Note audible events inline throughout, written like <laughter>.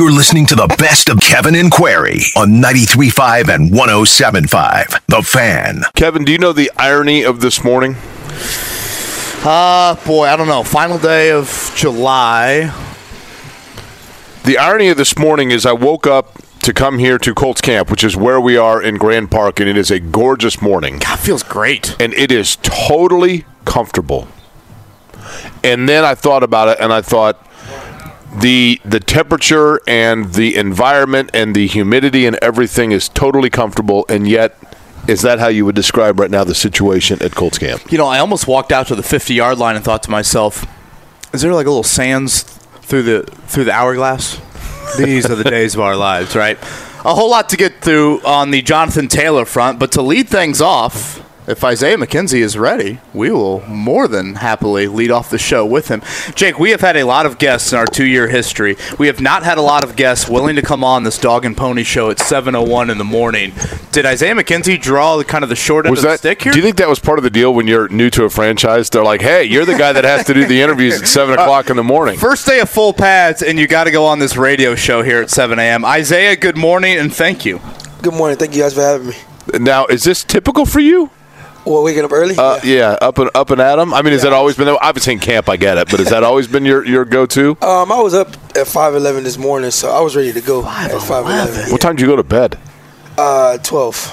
You're listening to the best of Kevin and Query on 93.5 and 107.5. The Fan. Kevin, do you know the irony of this morning? Uh, boy, I don't know. Final day of July. The irony of this morning is I woke up to come here to Colts Camp, which is where we are in Grand Park, and it is a gorgeous morning. God, feels great. And it is totally comfortable. And then I thought about it, and I thought the the temperature and the environment and the humidity and everything is totally comfortable, and yet. Is that how you would describe right now the situation at Colts Camp? You know, I almost walked out to the 50 yard line and thought to myself, is there like a little sands through the through the hourglass? These are the <laughs> days of our lives, right? A whole lot to get through on the Jonathan Taylor front, but to lead things off, if Isaiah McKenzie is ready, we will more than happily lead off the show with him. Jake, we have had a lot of guests in our two-year history. We have not had a lot of guests willing to come on this dog and pony show at 7:01 in the morning. Did Isaiah McKenzie draw the kind of the short end Was of the stick here? Do you think that was part of the deal when you're new to a franchise? They're like, "Hey, you're the guy that has to do the interviews at <laughs> seven o'clock in the morning." First day of full pads, and you got to go on this radio show here at 7 a.m. Isaiah, good morning and thank you. Good morning. Thank you guys for having me. Now, is this typical for you? Well, waking up early? Uh, yeah, up and up and at 'em. I mean, has that always been? Obviously, in camp, I get it, but has that always been your your go to? Um, I was up at 5:11 this morning, so I was ready to go at 5:11. What time do you go to bed? Uh, 12.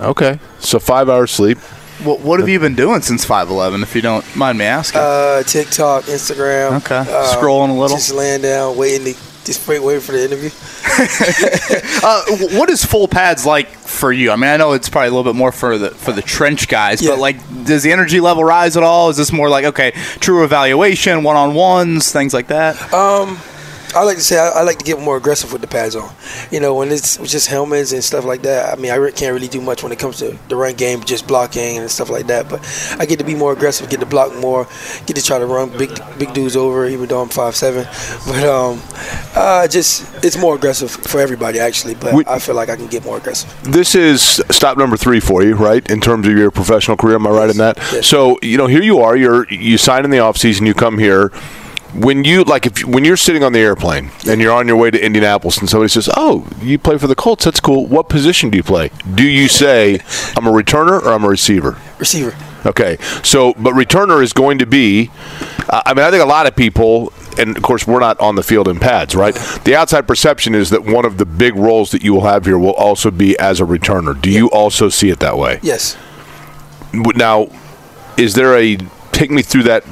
Okay, so five hours sleep. What, what have you been doing since 5'11, if you don't mind me asking? Uh, TikTok, Instagram. Okay. uh, Scrolling a little? Just laying down, waiting to just wait, waiting for the interview. <laughs> Uh, what is full pads like for you? I mean, I know it's probably a little bit more for the for the trench guys, Yeah. but like, does the energy level rise at all? Is this more like okay, true evaluation, one on ones, things like that? Um, I like to say I, I like to get more aggressive with the pads on. You know, when it's just helmets and stuff like that. I mean, I re- can't really do much when it comes to the run game, just blocking and stuff like that. But I get to be more aggressive, get to block more, get to try to run big big dudes over, even though I'm five seven. <laughs> But um, uh, just it's more aggressive for everybody actually. But We- I feel like I can get more aggressive. This is stop number three for you, right? In terms of your professional career, am I right in that? Yes. So you know, here you are. You're you sign in the offseason, You come here. When you like, if when you're sitting on the airplane and you're on your way to Indianapolis, and somebody says, "Oh, you play for the Colts? That's cool. What position do you play?" Do you say, "I'm a returner" or "I'm a receiver"? Receiver. Okay, so but returner is going to be. Uh, I mean, I think a lot of people, and of course, we're not on the field in pads, right? The outside perception is that one of the big roles that you will have here will also be as a returner. Do you also see it that way? Yes. Now, is there a take me through that?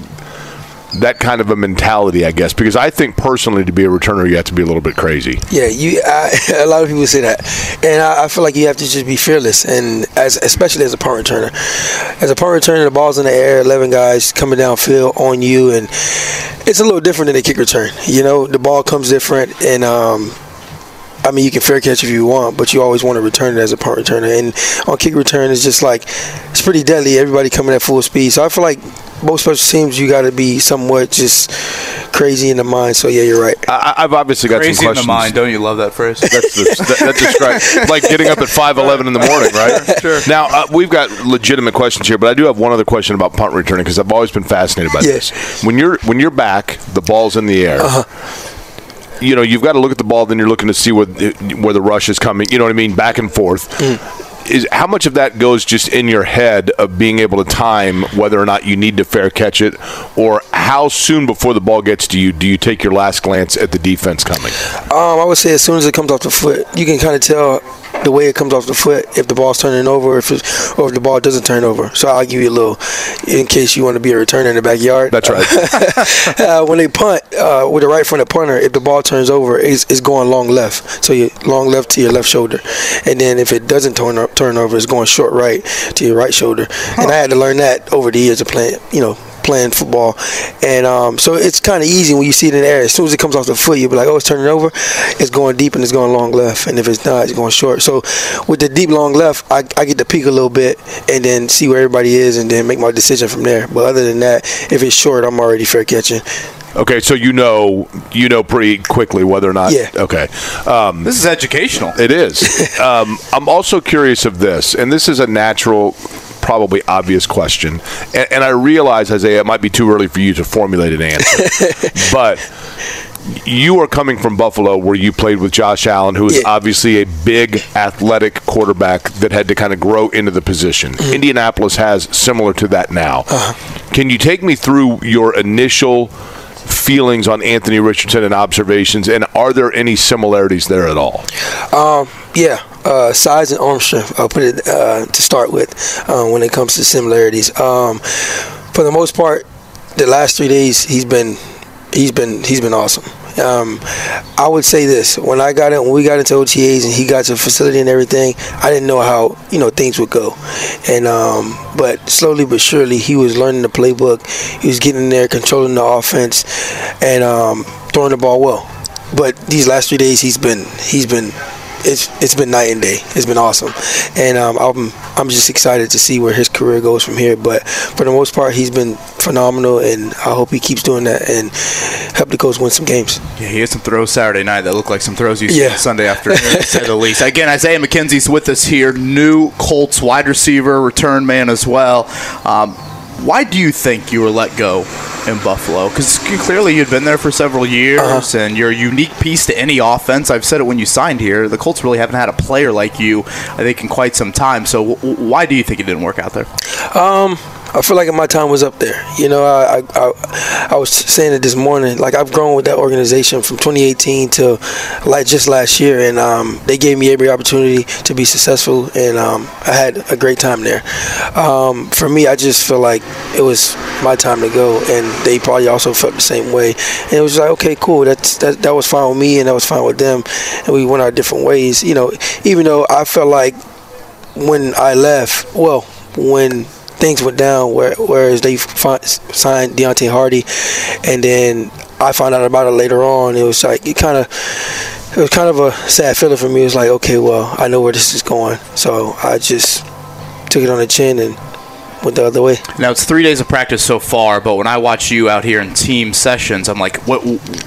That kind of a mentality, I guess, because I think personally, to be a returner, you have to be a little bit crazy. Yeah, you. I, <laughs> a lot of people say that, and I, I feel like you have to just be fearless, and as especially as a punt returner, as a punt returner, the ball's in the air, eleven guys coming downfield on you, and it's a little different than a kick return. You know, the ball comes different, and um, I mean, you can fair catch if you want, but you always want to return it as a punt returner. And on kick return, it's just like it's pretty deadly. Everybody coming at full speed, so I feel like most special teams you got to be somewhat just crazy in the mind. So yeah, you're right. I, I've obviously got Crazy some questions. in the mind, don't you love that phrase? That's the, that, that describes like getting up at five eleven in the morning, right? Sure. Now uh, we've got legitimate questions here, but I do have one other question about punt returning because I've always been fascinated by Yes. this. When you're when you're back, the ball's in the air. You know, you've got to look at the ball, then you're looking to see where the, where the rush is coming. You know what I mean? Back and forth. Is how much of that goes just in your head of being able to time whether or not you need to fair catch it, or how soon before the ball gets to you do you take your last glance at the defense coming? Um, I would say as soon as it comes off the foot, you can kind of tell the way it comes off the foot if the ball's turning over, if it's, or if the ball doesn't turn over. So I'll give you a little, in case you want to be a returner in the backyard. That's right. <laughs> uh, when they punt uh, with the right footed punter, if the ball turns over, it's, it's going long left. So you long left to your left shoulder, and then if it doesn't turn o- turn over, it's going short right to your right shoulder. And I had to learn that over the years of playing, you know, playing football, and um, so it's kind of easy when you see it in the air. As soon as it comes off the foot, you'll be like, "Oh, it's turning over." It's going deep and it's going long left, and if it's not, it's going short. So with the deep long left, I, I get to peek a little bit and then see where everybody is, and then make my decision from there. But other than that, if it's short, I'm already fair catching. Okay, so you know you know pretty quickly whether or not. Yeah. Okay. Um, This is educational. it is. <laughs> um, I'm also curious of this, and this is a natural, probably obvious question, and, and I realize Isaiah, it might be too early for you to formulate an answer, <laughs> but you are coming from Buffalo, where you played with Josh Allen, who is Yeah. obviously a big athletic quarterback that had to kind of grow into the position. Mm-hmm. Indianapolis has similar to that now. Uh-huh. Can you take me through your initial feelings on Anthony Richardson and observations, and are there any similarities there at all? Um, yeah, uh, size and arm strength. I'll put it uh, to start with uh, when it comes to similarities. Um, for the most part, the last three days he's been he's been he's been awesome. Um, I would say this: when I got in, when we got into OTAs and he got to the facility and everything, I didn't know how you know things would go, and um, but slowly but surely he was learning the playbook. He was getting there, controlling the offense, and um, throwing the ball well. But these last three days, he's been he's been it's it's been night and day. It's been awesome, and um, I'm I'm just excited to see where his career goes from here. But for the most part, he's been phenomenal, and I hope he keeps doing that and help the Colts win some games. Yeah, he had some throws Saturday night that looked like some throws you see Yeah. on Sunday afternoon, to say the <laughs> least. Again, Isaiah McKenzie's with us here, new Colts wide receiver, return man as well. Um, why do you think you were let go in Buffalo? Because clearly you'd been there for several years, Uh-huh. and you're a unique piece to any offense. I've said it when you signed here. The Colts really haven't had a player like you, I think, in quite some time. So w- why do you think it didn't work out there? Um, I feel like my time was up there. You know, I, I I was saying it this morning. Like I've grown with that organization from 2018 to like just last year, and um, they gave me every opportunity to be successful, and um, I had a great time there. Um, for me, I just feel like it was my time to go, and they probably also felt the same way. And it was like, okay, cool. That's that that was fine with me, and that was fine with them, and we went our different ways. You know, even though I felt like when I left, well, when things went down, where, whereas they fi- signed Deonte Harty, and then I found out about it later on. It was like it kind of, it was kind of a sad feeling for me. It was like, okay, well, I know where this is going, so I just took it on the chin and went the other way. Now it's three days of practice so far, but when I watch you out here in team sessions, I'm like, what,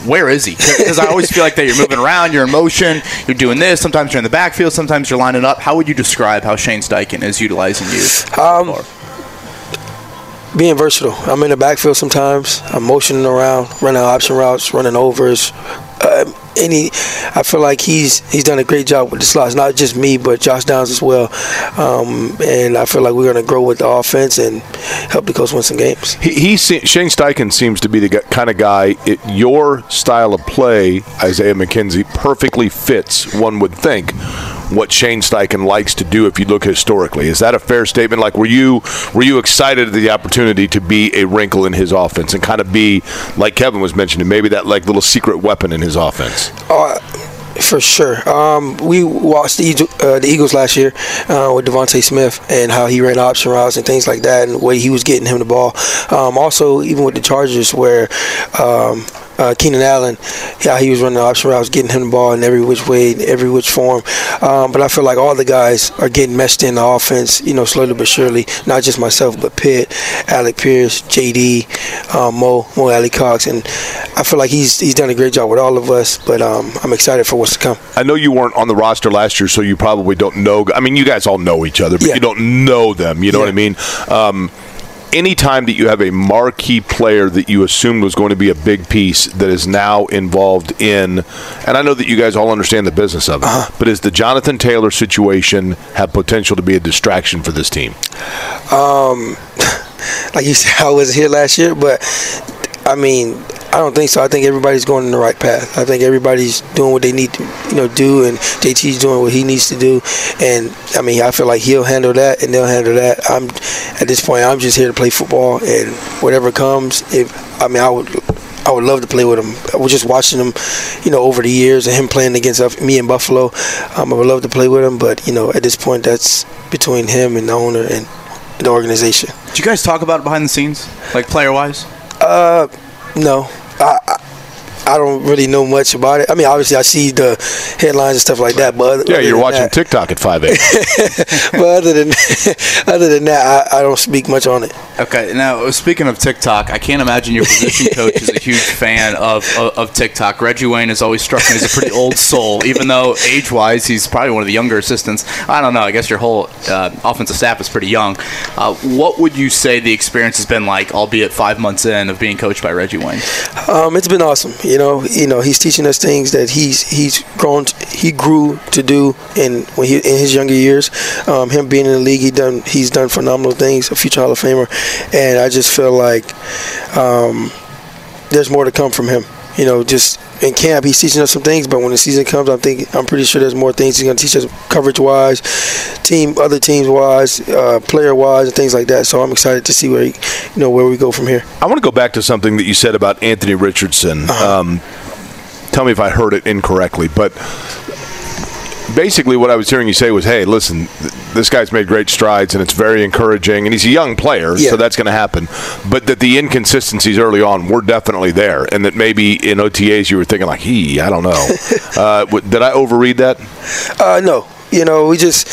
where is he? Because I always feel like that you're moving around, you're in motion, you're doing this. Sometimes you're in the backfield, sometimes you're lining up. How would you describe how Shane Steichen is utilizing you? so Um? Being versatile. I'm in the backfield sometimes. I'm motioning around, running option routes, running overs. Uh, any, I feel like he's he's done a great job with the slots. Not just me, but Josh Downs as well. Um, and I feel like we're going to grow with the offense and help the coach win some games. He, he Shane Steichen seems to be the kind of guy. It, your style of play, Isaiah McKenzie, perfectly fits. One would think what Shane Steichen likes to do. If you look historically, is that a fair statement? Like, were you were you excited at the opportunity to be a wrinkle in his offense and kind of be like Kevin was mentioning, maybe that like little secret weapon in his offense? Uh, for sure. Um, we watched the, uh, the Eagles last year uh, with DeVonta Smith and how he ran option routes and things like that, and the way he was getting him the ball. Um, also, even with the Chargers, where um, uh, Keenan Allen, yeah, he was running the option routes, getting him the ball in every which way, every which form. Um, but I feel like all the guys are getting meshed in the offense, you know, slowly but surely. Not just myself, but Pitt, Alec Pierce, JD, um, Mo, Mo Alie-Cox, and I feel like he's he's done a great job with all of us. But um, I'm excited for what's to come. I know you weren't on the roster last year, so you probably don't know. I mean, you guys all know each other, but Yeah. you don't know them. You know Yeah. what I mean? Anytime that you have a marquee player that you assumed was going to be a big piece that is now involved in, and I know that you guys all understand the business of it, Uh-huh. but does the Jonathan Taylor situation have potential to be a distraction for this team? Um, <laughs> like you said, I was here last year, but I mean, I don't think so. I think everybody's going in the right path. I think everybody's doing what they need to, you know, do, and JT's doing what he needs to do. And I mean, I feel like he'll handle that, and they'll handle that. I'm at this point, I'm just here to play football, and whatever comes, if I mean, I would. I would love to play with him. I was just watching him, you know, over the years and him playing against me in Buffalo. Um, I would love to play with him, but you know, at this point, that's between him and the owner and the organization. Do you guys talk about it behind the scenes, like player wise? Uh, no, I, I I don't really know much about it. I mean, obviously, I see the headlines and stuff like that. But other, Yeah, other you're watching that- TikTok at 5 a.m. <laughs> but other than <laughs> other than that, I, I don't speak much on it. Okay, now speaking of TikTok, I can't imagine your position <laughs> coach is a huge fan of, of, of TikTok. Reggie Wayne has always struck me as a pretty old soul, even though age-wise he's probably one of the younger assistants. I don't know. I guess your whole uh, offensive staff is pretty young. Uh, what would you say the experience has been like, albeit five months in, of being coached by Reggie Wayne? Um, it's been awesome. You know, you know, he's teaching us things that he's he's grown, he grew to do in when he in his younger years. Um, him being in the league, he done he's done phenomenal things. A future Hall of Famer, and I just feel like um, there's more to come from him. You know, just in camp, he's teaching us some things, but when the season comes, I'm thinking, I'm pretty sure there's more things he's going to teach us coverage wise, team, other teams wise, uh, player wise, and things like that. So I'm excited to see where, he, you know, where we go from here. I want to go back to something that you said about Anthony Richardson. Uh-huh. Um, tell me if I heard it incorrectly, but basically what I was hearing you say was, "Hey, listen, th- this guy's made great strides, and it's very encouraging, and he's a young player, Yeah. so that's going to happen." But that the inconsistencies early on were definitely there, and that maybe in OTAs you were thinking like, "He, I don't know." <laughs> uh, w- did I overread that? Uh, no, you know, we just.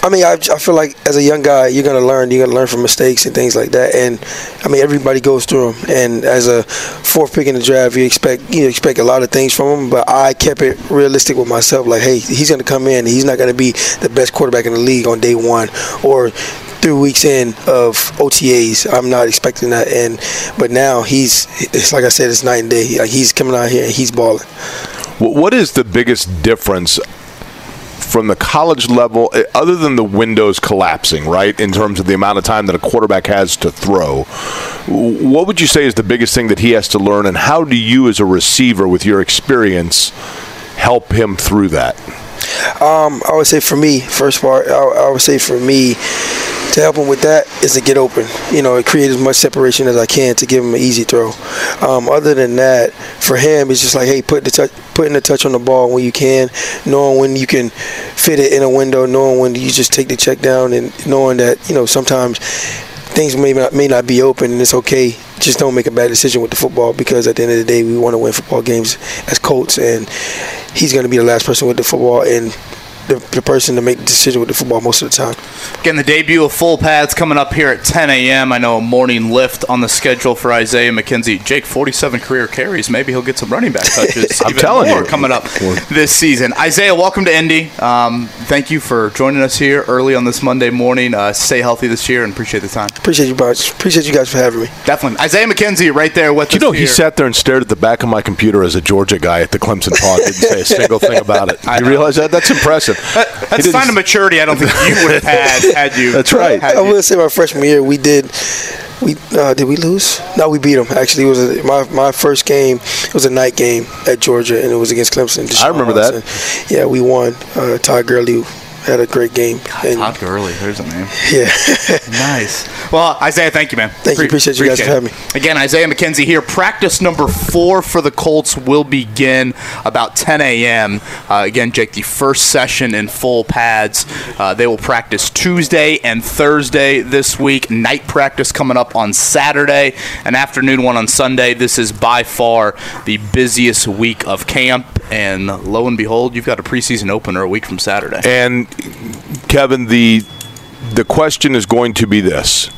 I mean, I, I feel like as a young guy, you're gonna learn. You're gonna learn from mistakes and things like that. And I mean, everybody goes through them. And as a fourth pick in the draft, you expect you expect a lot of things from him. But I kept it realistic with myself. Like, hey, he's gonna come in. He's not gonna be the best quarterback in the league on day one or three weeks in of OTAs. I'm not expecting that. And but now he's it's like I said, it's night and day. Like he's coming out here and he's balling. What is the biggest difference from the college level, eh, other than the windows collapsing, right, in terms of the amount of time that a quarterback has to throw? What would you say is the biggest thing that he has to learn, and how do you, as a receiver with your experience, help him through that? Um, I would say for me, first part, I, I would say for me, to help him with that is to get open. You know, create as much separation as I can to give him an easy throw. Um, other than that, for him, it's just like, hey, put the touch, putting the touch on the ball when you can, knowing when you can fit it in a window, knowing when you just take the check down, and knowing that you know sometimes things may not may not be open, and it's okay. Just don't make a bad decision with the football because at the end of the day, we want to win football games as Colts, and he's going to be the last person with the football and the, the person to make the decision with the football most of the time. Again, the debut of Full Pads coming up here at 10 a.m. I know a morning lift on the schedule for Isaiah McKenzie. Jake, 47 career carries. Maybe he'll get some running back touches. <laughs> I'm telling you. coming up this season. Isaiah, welcome to Indy. Um, thank you for joining us here early on this Monday morning. Uh, stay healthy this year and appreciate the time. Appreciate you, guys. Appreciate you guys for having me. Definitely. Isaiah McKenzie right there with You us know, he sat there and stared at the back of my computer as a Georgia guy at the Clemson pod. Didn't say a single thing about it. <laughs> I You know. realize that? That's impressive. He That's a sign of maturity I don't think you would have had had you. That's right. had I you- will say my freshman year we did. We uh, did we lose? No, we beat them. Actually, it was a, my my first game. It was a night game at Georgia, and it was against Clemson. Deshaun remember that. Yeah, we won. Uh, Todd Gurley had a great game. And, Todd Gurley, there's a name. yeah. <laughs> Nice. Well, Isaiah, thank you, man. Thank you. Appreciate you guys for having me. Again, Isaiah McKenzie here. Practice number four for the Colts will begin about 10 a.m. Uh, again, Jake, the first session in full pads. Uh, they will practice Tuesday and Thursday this week. Night practice coming up on Saturday, an afternoon one on Sunday. This is by far the busiest week of camp. And lo and behold, you've got a preseason opener a week from Saturday. And Kevin, the the question is going to be this: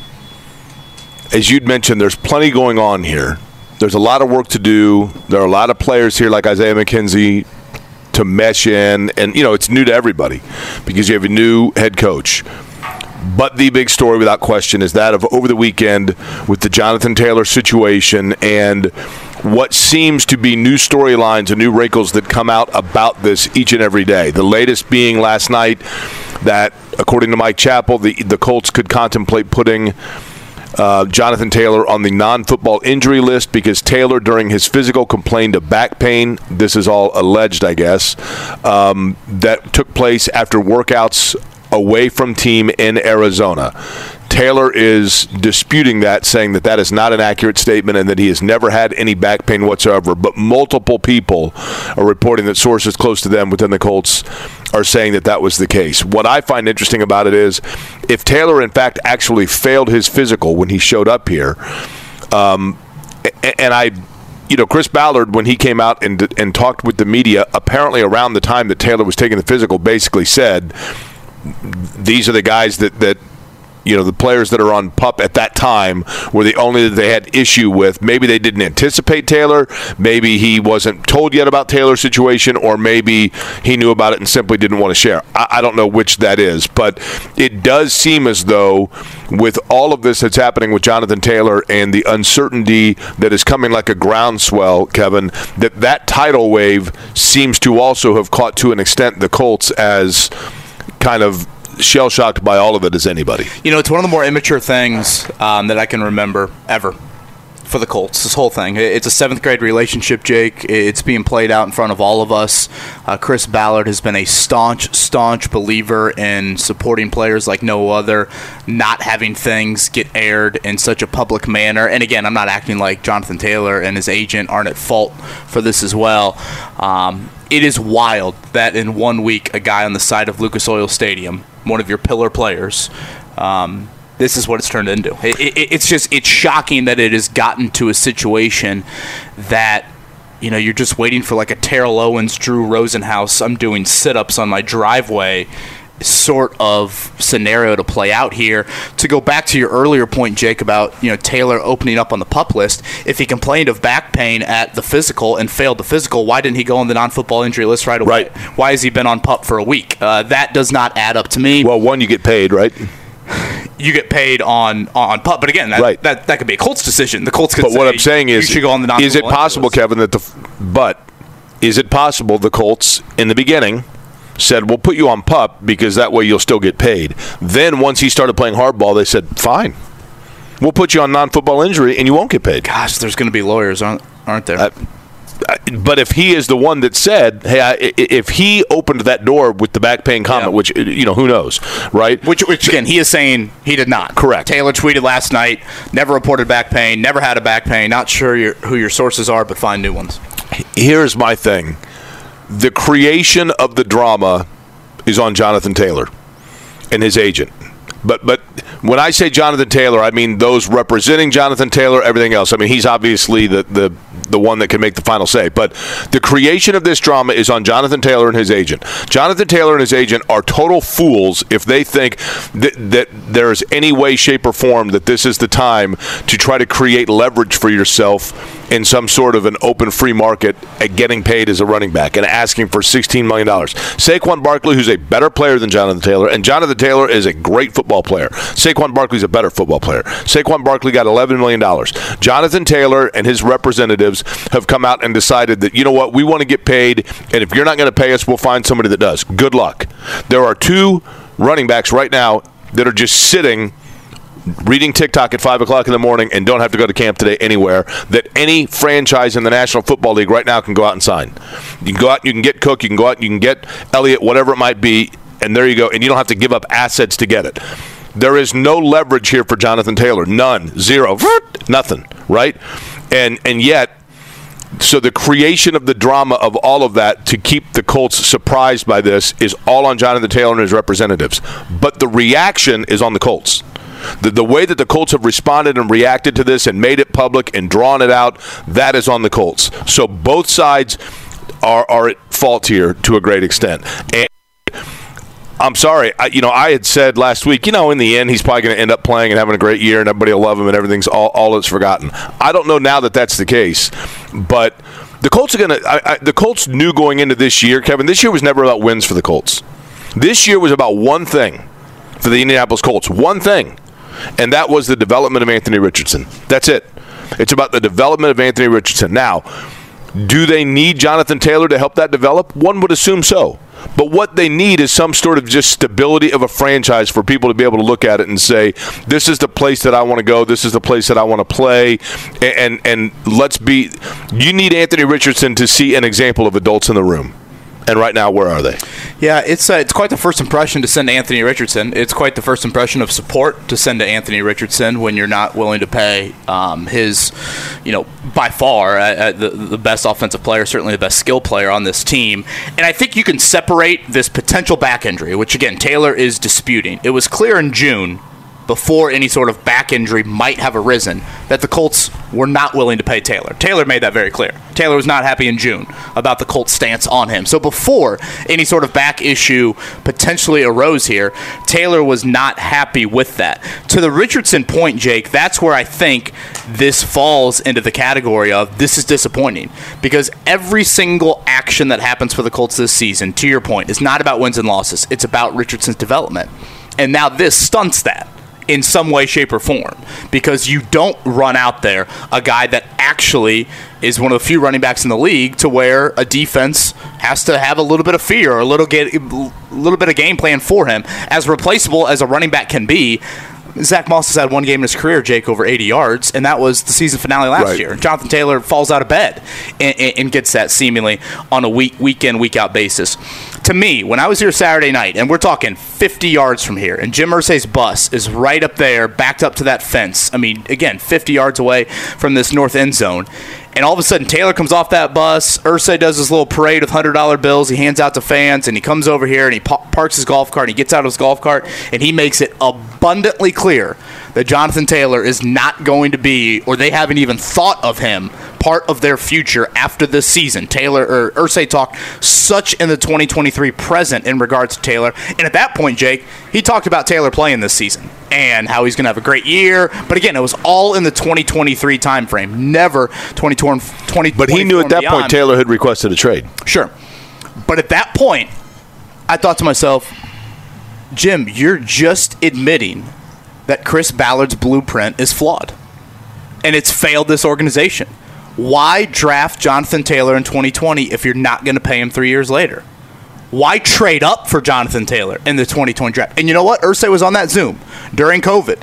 as you'd mentioned, there's plenty going on here. There's a lot of work to do. There are a lot of players here, like Isaiah McKenzie, to mesh in, and you know it's new to everybody because you have a new head coach. But the big story, without question, is that of over the weekend with the Jonathan Taylor situation and what seems to be new storylines and new wrinkles that come out about this each and every day. The latest being last night that, according to Mike Chappell, the the Colts could contemplate putting uh, Jonathan Taylor on the non-football injury list because Taylor, during his physical, complained of back pain. This is all alleged, I guess. Um, that took place after workouts away from team in Arizona. Taylor is disputing that, saying that that is not an accurate statement and that he has never had any back pain whatsoever. But multiple people are reporting that sources close to them within the Colts are saying that that was the case. What I find interesting about it is if Taylor, in fact, actually failed his physical when he showed up here, um, and I. You know, Chris Ballard, when he came out and and talked with the media, apparently around the time that Taylor was taking the physical, basically said, "These are the guys that that you know the players that are on pup at that time were the only that they had issue with. Maybe they didn't anticipate Taylor. Maybe he wasn't told yet about Taylor's situation, or maybe he knew about it and simply didn't want to share. I, I don't know which that is, but it does seem as though with all of this that's happening with Jonathan Taylor and the uncertainty that is coming like a groundswell, Kevin, that that tidal wave seems to also have caught to an extent the Colts as kind of shell shocked by all of it as anybody. You know, it's one of the more immature things um, that I can remember ever for the Colts. This whole thing. It's a seventh grade relationship, Jake. It's being played out in front of all of us. Uh, Chris Ballard has been a staunch, staunch believer in supporting players like no other, not having things get aired in such a public manner. And again, I'm not acting like Jonathan Taylor and his agent aren't at fault for this as well. Um, it is wild that in one week, a guy on the side of Lucas Oil Stadium one of your pillar players. Um, this is what it's turned into. It, it, it's just it's shocking that it has gotten to a situation that you know you're just waiting for like a Terrell Owens, Drew Rosenhaus. I'm doing sit-ups on my driveway sort of scenario to play out here. To go back to your earlier point, Jake, about you know Taylor opening up on the pup list. If he complained of back pain at the physical and failed the physical, why didn't he go on the non-football injury list right away? Right. Why has he been on pup for a week? Uh, that does not add up to me. Well, one, you get paid, right? You get paid on on pup, but again, that, Right. that that could be a Colts decision. The Colts could. But what I'm saying is, you should go on the non is it possible, Kevin, that the but is it possible the Colts in the beginning said we'll put you on pup because that way you'll still get paid. Then once he started playing hardball, they said fine, we'll put you on non-football injury and you won't get paid. Gosh, there's going to be lawyers, aren't aren't there? Uh, but if he is the one that said, "Hey," I, if he opened that door with the back pain comment, Yeah. which you know, who knows, right? Which, which again, he is saying he did not. Correct. Taylor tweeted last night, never reported back pain, never had a back pain. Not sure your, who your sources are, but find new ones. here's my thing the creation of the drama is on Jonathan Taylor and his agent. But but when I say Jonathan Taylor, I mean those representing Jonathan Taylor, everything else. I mean he's obviously the the the one that can make the final say. But the creation of this drama is on Jonathan Taylor and his agent. Jonathan Taylor and his agent are total fools if they think that, that there's any way, shape, or form that this is the time to try to create leverage for yourself in some sort of an open free market at getting paid as a running back and asking for $16 million. Saquon Barkley, who's a better player than Jonathan Taylor, and Jonathan Taylor is a great football player. Saquon Barkley's a better football player. Saquon Barkley got $11 million. Jonathan Taylor and his representatives have come out and decided that, you know what, we want to get paid, and if you're not going to pay us, we'll find somebody that does. Good luck. There are two running backs right now that are just sitting reading TikTok at five o'clock in the morning and don't have to go to camp today anywhere that any franchise in the National Football League right now can go out and sign. You can go out, you can get Cook, you can go out, you can get Elliott, whatever it might be, and there you go. And you don't have to give up assets to get it. There is no leverage here for Jonathan Taylor. None. Zero. Nothing. Right? And and yet so the creation of the drama of all of that to keep the Colts surprised by this is all on Jonathan Taylor and his representatives. But the reaction is on the Colts. The, the way that the Colts have responded and reacted to this and made it public and drawn it out, that is on the Colts. So both sides are, are at fault here to a great extent. And I'm sorry. I, you know, I had said last week, you know, in the end, he's probably going to end up playing and having a great year, and everybody will love him, and everything's all, all is forgotten. I don't know now that that's the case, but the Colts are going to. The Colts knew going into this year, Kevin. This year was never about wins for the Colts. This year was about one thing for the Indianapolis Colts. One thing, and that was the development of Anthony Richardson. That's it. It's about the development of Anthony Richardson. Now, do they need Jonathan Taylor to help that develop? One would assume so. But what they need is some sort of just stability of a franchise for people to be able to look at it and say, "This is the place that I want to go. This is the place that I want to play." And and, and let's be. You need Anthony Richardson to see an example of adults in the room. And right now, where are they? Yeah, it's uh, it's quite the first impression to send to Anthony Richardson. It's quite the first impression of support to send to Anthony Richardson when you're not willing to pay um, his, you know, by far uh, uh, the the best offensive player, certainly the best skill player on this team. And I think you can separate this potential back injury, which again Taylor is disputing. It was clear in June before any sort of back injury might have arisen, that the Colts were not willing to pay Taylor. Taylor made that very clear. Taylor was not happy in June about the Colts' stance on him. So before any sort of back issue potentially arose here, Taylor was not happy with that. To the Richardson point, Jake, that's where I think this falls into the category of this is disappointing because every single action that happens for the Colts this season, to your point, is not about wins and losses. It's about Richardson's development. And now this stunts that in some way, shape, or form because you don't run out there a guy that actually is one of the few running backs in the league to where a defense has to have a little bit of fear or a little get a little bit of game plan for him. As replaceable as a running back can be, Zach Moss has had one game in his career, Jake, over 80 yards, and that was the season finale last Right. year. Jonathan Taylor falls out of bed and, and, and gets that seemingly on a week, week in, week out basis. To me, when I was here Saturday night, and we're talking 50 yards from here, and Jim Irsay's bus is right up there, backed up to that fence. I mean, again, 50 yards away from this north end zone. And all of a sudden, Taylor comes off that bus. Irsay does his little parade with $100 bills. He hands out to fans, and he comes over here and he parks his golf cart. And he gets out of his golf cart, and he makes it abundantly clear that Jonathan Taylor is not going to be, or they haven't even thought of him, part of their future after this season. Taylor or Irsay talked such in the 2023 present in regards to Taylor, and at that point, Jake, he talked about Taylor playing this season and how he's going to have a great year. But again, it was all in the 2023 timeframe, never 2020. 20 But he knew at that point Taylor had requested a trade. Sure. But at that point, I thought to myself, Jim, you're just admitting that Chris Ballard's blueprint is flawed. And it's failed this organization. Why draft Jonathan Taylor in 2020 if you're not going to pay him three years later? Why trade up for Jonathan Taylor in the 2020 draft? And you know what? Irsay was on that Zoom during COVID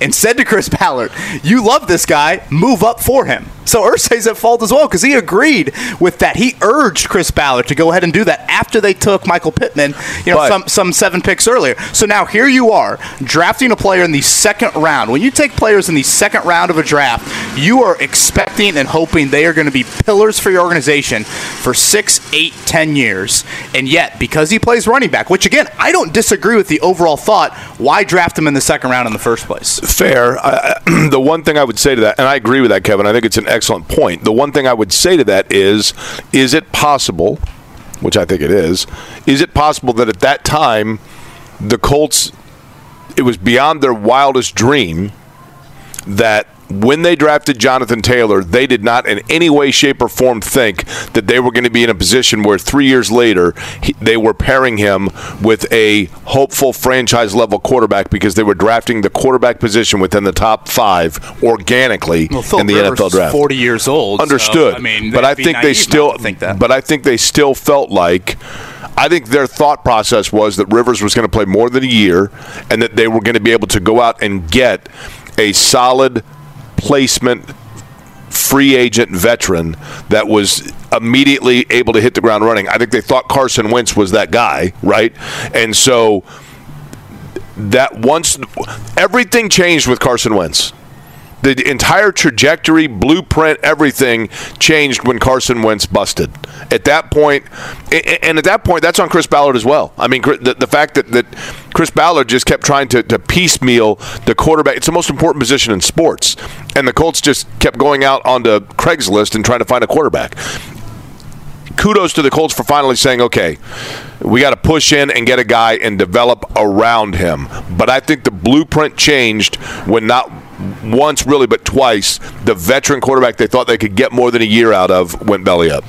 and said to Chris Ballard, You love this guy, move up for him. So Irsay's at fault as well because he agreed with that. He urged Chris Ballard to go ahead and do that after they took Michael Pittman, you know, But- some, some seven picks earlier. So now here you are drafting a player in the second round. When you take players in the second round of a draft, you are expecting and hoping they are going to be pillars for your organization for six, eight, ten years. And yet, because he plays running back, which again, I don't disagree with the overall thought, why draft him in the second round in the first place? Fair. I, <clears throat> the one thing I would say to that, and I agree with that, Kevin. I think it's an excellent point. The one thing I would say to that is, is it possible, which I think it is, is it possible that at that time, the Colts, it was beyond their wildest dream that when they drafted Jonathan Taylor, they did not in any way, shape, or form think that they were going to be in a position where three years later he, they were pairing him with a hopeful franchise level quarterback because they were drafting the quarterback position within the top five organically in the Rivers NFL draft. 40 years old. so, Understood. I mean, but I think they still think that. But I think they still felt like I think their thought process was that Rivers was going to play more than a year and that they were going to be able to go out and get a solid placement free agent veteran that was immediately able to hit the ground running. I think they thought Carson Wentz was that guy, right? And so that once everything changed with Carson Wentz. The entire trajectory, blueprint, everything changed when Carson Wentz busted. At that and at that point, that's on Chris Ballard as well. I mean, the, the fact that, that Chris Ballard just kept trying to, to piecemeal the quarterback, it's the most important position in sports. And the Colts just kept going out onto Craigslist and trying to find a quarterback kudos to the Colts for finally saying, okay, we got to push in and get a guy and develop around him. But I think the blueprint changed when not once really, but twice, the veteran quarterback they thought they could get more than a year out of went belly up.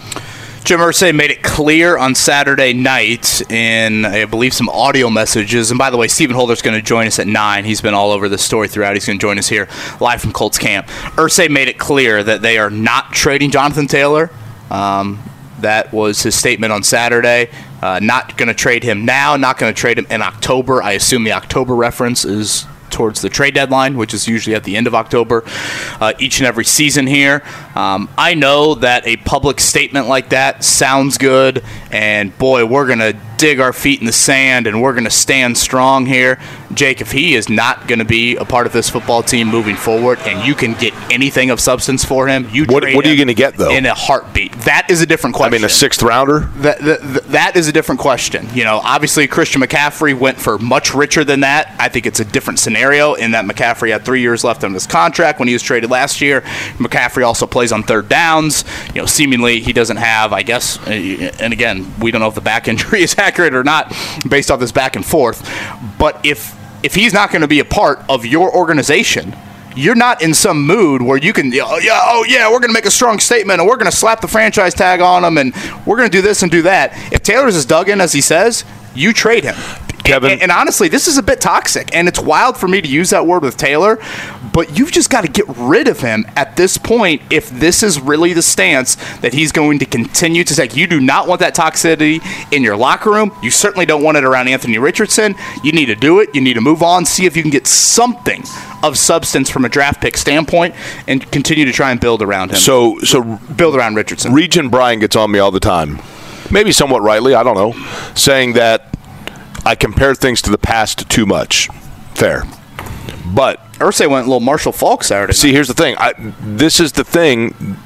Jim Irsay made it clear on Saturday night in, I believe, some audio messages. And by the way, Stephen Holder's going to join us at 9. He's been all over this story throughout. He's going to join us here live from Colts camp. Irsay made it clear that they are not trading Jonathan Taylor. Um, that was his statement on Saturday. Uh, not going to trade him now, not going to trade him in October. I assume the October reference is towards the trade deadline, which is usually at the end of October, uh, each and every season here. Um, I know that a public statement like that sounds good, and boy, we're going to dig our feet in the sand and we're going to stand strong here. Jake, if he is not going to be a part of this football team moving forward, and you can get anything of substance for him, you What- what are you gonna get, though? In a heartbeat. That is a different question. I mean, a sixth rounder. That, that, that is a different question. You know, obviously Christian McCaffrey went for much richer than that. I think it's a different scenario in that McCaffrey had three years left on his contract when he was traded last year. McCaffrey also plays on third downs. You know, seemingly he doesn't have, I guess, and again, we don't know if the back <laughs> injury is accurate or not based off this back and forth. But if if he's not going to be a part of your organization, you're not in some mood where you can, oh yeah, oh yeah, we're going to make a strong statement and we're going to slap the franchise tag on him and we're going to do this and do that. If Taylor's as dug in as he says, you trade him. Kevin- And, and honestly, this is a bit toxic, and it's wild for me to use that word with Taylor, but you've just got to get rid of him at this point if this is really the stance that he's going to continue to take. You do not want that toxicity in your locker room. You certainly don't want it around Anthony Richardson. You need to do it. You need to move on, see if you can get something of substance from a draft pick standpoint, and continue to try and build around him. So, so build around Richardson. Region Brian gets on me all the time, maybe somewhat rightly, I don't know, saying that I compare things to the past too much. Fair. But Irsay went a little Marshall Faulk Saturday. see, here's the thing. I, this is the thing.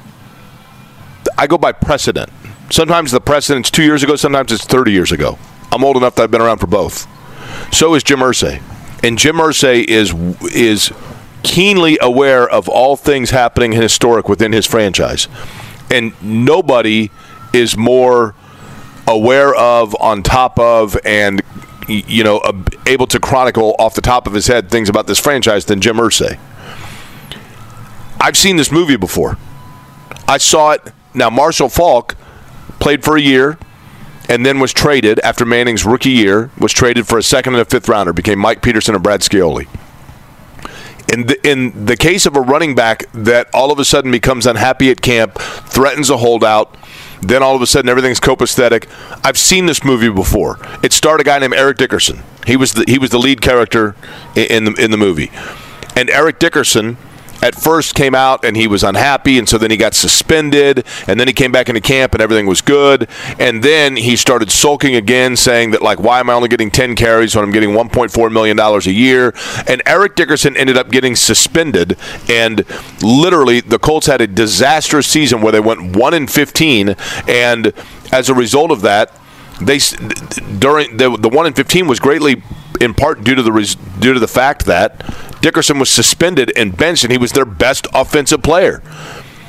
I go by precedent. Sometimes the precedent's two years ago, sometimes it's 30 years ago. I'm old enough that I've been around for both. So is Jim Irsay. And Jim Irsay is is keenly aware of all things happening historic within his franchise. And nobody is more aware of, on top of, and you know, able to chronicle off the top of his head things about this franchise than Jim Irsay. I've seen this movie before. I saw it. Now, Marshall Faulk played for a year and then was traded after Manning's rookie year, was traded for a second and a fifth rounder, became Mike Peterson and Brad Scioli. In the, in the case of a running back that all of a sudden becomes unhappy at camp, threatens a holdout, then all of a sudden everything's copacetic. I've seen this movie before. It starred a guy named Eric Dickerson. He was the he was the lead character in the in the movie, and Eric Dickerson at first came out and he was unhappy and so then he got suspended and then he came back into camp and everything was good. And then he started sulking again saying that like why am i only getting 10 carries when i'm getting 1.4 million dollars a year? And eric dickerson ended up getting suspended and literally the colts had a disastrous season where they went 1 in 15 and as a result of that they during the the one in fifteen was greatly in part due to the due to the fact that Dickerson was suspended and benched, and he was their best offensive player.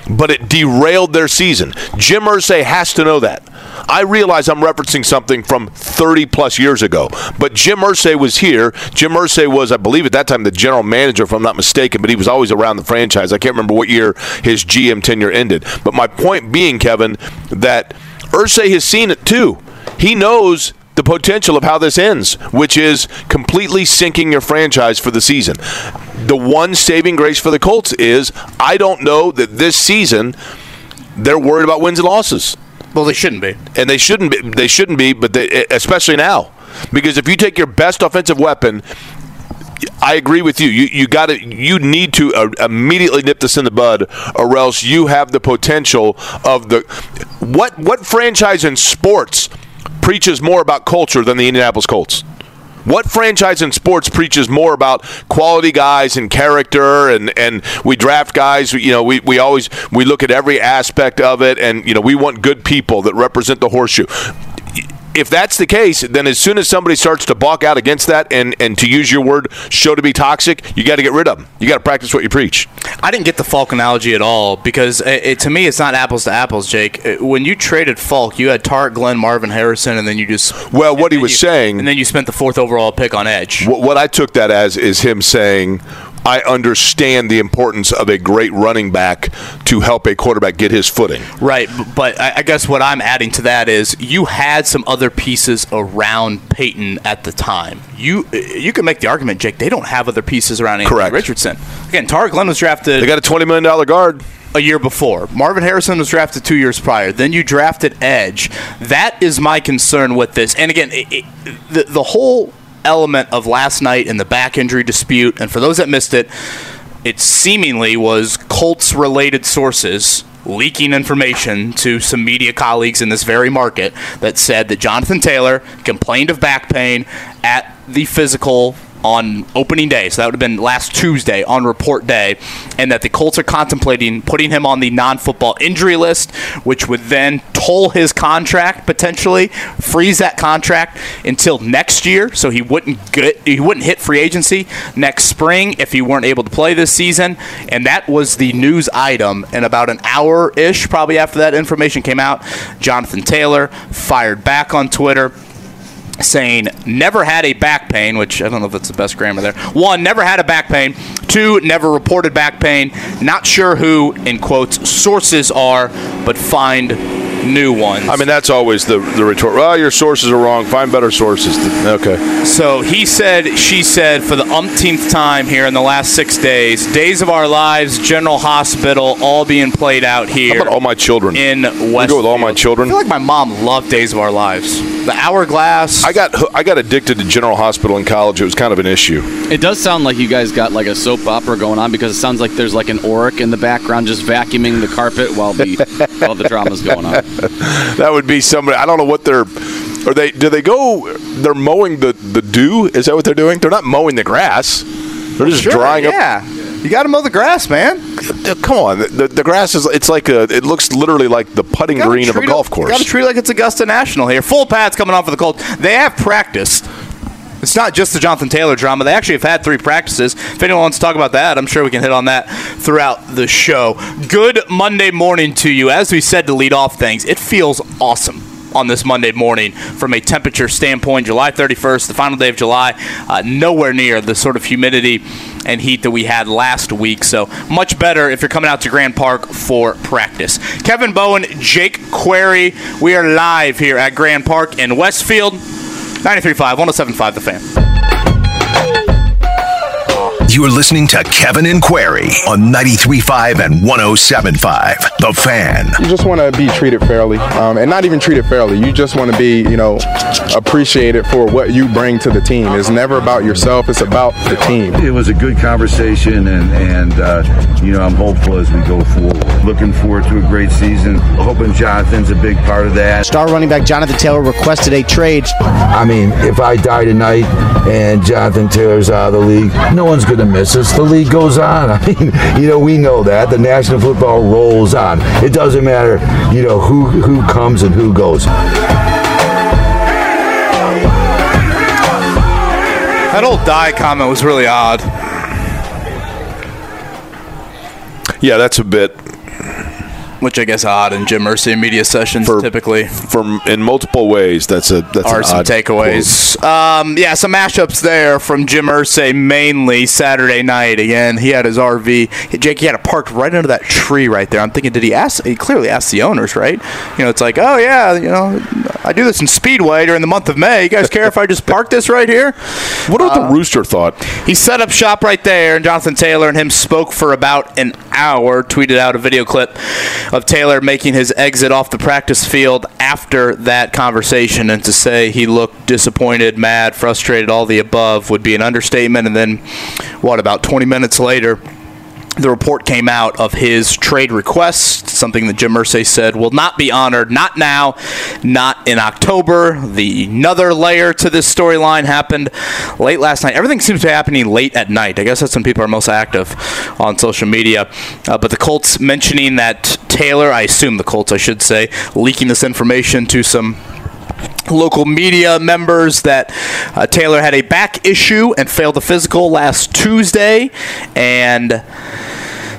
But it derailed their season. Jim Irsay has to know that. I realize I'm referencing something from 30 plus years ago, but Jim Irsay was here. Jim Irsay was, I believe, at that time the general manager, if I'm not mistaken, but he was always around the franchise. I can't remember what year his GM tenure ended. But my point being, Kevin, that Irsay has seen it too. He knows the potential of how this ends, which is completely sinking your franchise for the season. The one saving grace for the Colts is I don't know that this season they're worried about wins and losses, well, they shouldn't be. and they shouldn't be. They shouldn't be, but they, especially now, because if you take your best offensive weapon. I agree with you. You you got to you need to uh, immediately nip this in the bud, or else you have the potential of the what what franchise in sports preaches more about culture than the Indianapolis Colts. What franchise in sports preaches more about quality guys and character and, and we draft guys, you know, we, we always we look at every aspect of it and you know, we want good people that represent the horseshoe. If that's the case, then as soon as somebody starts to balk out against that and, and to use your word, show to be toxic, you got to get rid of them. You got to practice what you preach. I didn't get the Faulk analogy at all because it, it, to me it's not apples to apples, Jake. Uh, When you traded Faulk, you had Tarik Glenn, Marvin Harrison, and then you just Well, what he was you- saying- and then you spent the fourth overall pick on edge. What, what I took that as is him saying, I understand the importance of a great running back to help a quarterback get his footing. Right, but I I guess what I'm adding to that is you had some other pieces around Peyton at the time. You uh, you can make the argument, Jake. They don't have other pieces around Anthony Correct. Richardson. Again, Tarik Glenn was drafted They got a $20 million guard. a year before. Marvin Harrison was drafted two years prior. Then you drafted Edge. That is my concern with this. And again, it, it, the, the whole element of last night in the back injury dispute, and for those that missed it, it seemingly was Colts related sources leaking information to some media colleagues in this very market that said that Jonathan Taylor complained of back pain at the physical on opening day, so that would have been last Tuesday on report day, and that the Colts are contemplating putting him on the non-football injury list, which would then toll his contract potentially, freeze that contract until next year, so he wouldn't get he wouldn't hit free agency next spring if he weren't able to play this season, and that was the news item. And about an hour ish, probably after that information came out, Jonathan Taylor fired back on Twitter saying never had a back pain, which I don't know if that's the best grammar there. One, never had a back pain. Two, never reported back pain. Not sure who, in quotes, sources are, but find new ones. I mean, that's always the the retort. Well, your sources are wrong. Find better sources. Okay. So he said, she said, for the umpteenth time here in the last six days, Days of Our Lives, General Hospital, all being played out here. How about all my children? in We West. go with all my children. I feel like my mom loved Days of Our Lives. The Hourglass. I got I got addicted to General Hospital in college. It was kind of an issue. It does sound like you guys got like a soap opera going on because it sounds like there's like an oric in the background just vacuuming the carpet while the <laughs> while the drama's going on. <laughs> That would be somebody. I don't know what they're. Are they? Do they go? They're mowing the the dew. Is that what they're doing? They're not mowing the grass. They're just Sure, drying up. Yeah. You got to mow the grass, man. Come on, the, the grass is. It's like a. It looks literally like the putting green of a golf course. Got to treat it like it's Augusta National here. Full pads coming off for the cold. They have practiced. It's not just the Jonathan Taylor drama. They actually have had three practices. If anyone wants to talk about that, I'm sure we can hit on that throughout the show. Good Monday morning to you. As we said to lead off things, it feels awesome on this Monday morning from a temperature standpoint. July 31st, the final day of July, uh, nowhere near the sort of humidity and heat that we had last week. So much better if you're coming out to Grand Park for practice. Kevin Bowen, Jake Query, we are live here at Grand Park in Westfield. 93.5, 107.5 The Fan. You're listening to Kevin and Query on 93.5 and 107.5. The Fan. you just want to be treated fairly, um, and not even treated fairly. You just want to be, you know, appreciated for what you bring to the team. It's never about yourself; it's about the team. It was a good conversation, and, and uh, you know, I'm hopeful as we go forward. Looking forward to a great season. Hoping Jonathan's a big part of that. Star running back Jonathan Taylor requested a trade. I mean, if I die tonight and Jonathan Taylor's out of the league, no one's going to miss us. The league goes on. <laughs> I mean, you know, we know that. The National Football rolls on. It doesn't matter, you know, who, who comes and who goes. That old die comment was really odd. Yeah, that's a bit Which I guess odd in Jim Irsay media sessions For- typically. from in multiple ways. That's a that's are some takeaways. Um, yeah, some mashups there from Jim Irsay mainly Saturday night. Again, he had his RV. Jake, he had it parked right under that tree right there. I'm thinking, did he ask? He clearly asked the owners, right? You know, it's like, oh yeah, you know, I do this in Speedway during the month of May. You guys care if I just <laughs> park this right here? What about the rooster thought? He set up shop right there, and Jonathan Taylor and him spoke for about an hour. Tweeted out a video clip of Taylor making his exit off the practice field after that conversation, and to say he looked disappointed, mad, frustrated, all the above would be an understatement. And then, what about 20 minutes later? The report came out of his trade request, something that Jim Irsay said will not be honored, not now, not in October. The another layer to this storyline happened late last night. Everything seems to be happening late at night. I guess that's when people are most active on social media. Uh, but the Colts mentioning that Taylor, I assume the Colts, I should say, leaking this information to some local media members that uh, Taylor had a back issue and failed the physical last Tuesday, and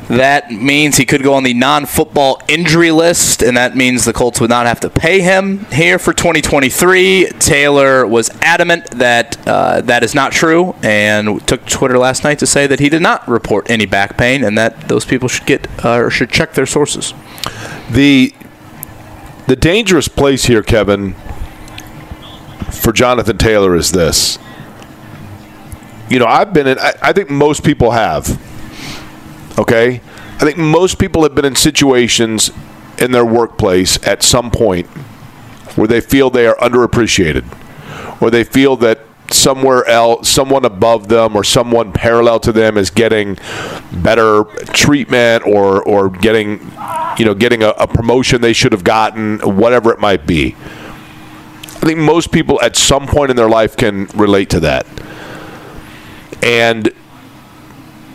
that means he could go on the non-football injury list, and that means the Colts would not have to pay him here for 2023. Taylor was adamant that uh, that is not true, and took Twitter last night to say that he did not report any back pain, and that those people should get uh, or should check their sources. The the dangerous place here, Kevin, for Jonathan Taylor is this. You know, I've been in. I, I think most people have. Okay, I think most people have been in situations in their workplace at some point where they feel they are underappreciated, or they feel that somewhere else, someone above them or someone parallel to them is getting better treatment or or getting you know getting a, a promotion they should have gotten, whatever it might be. I think most people at some point in their life can relate to that. And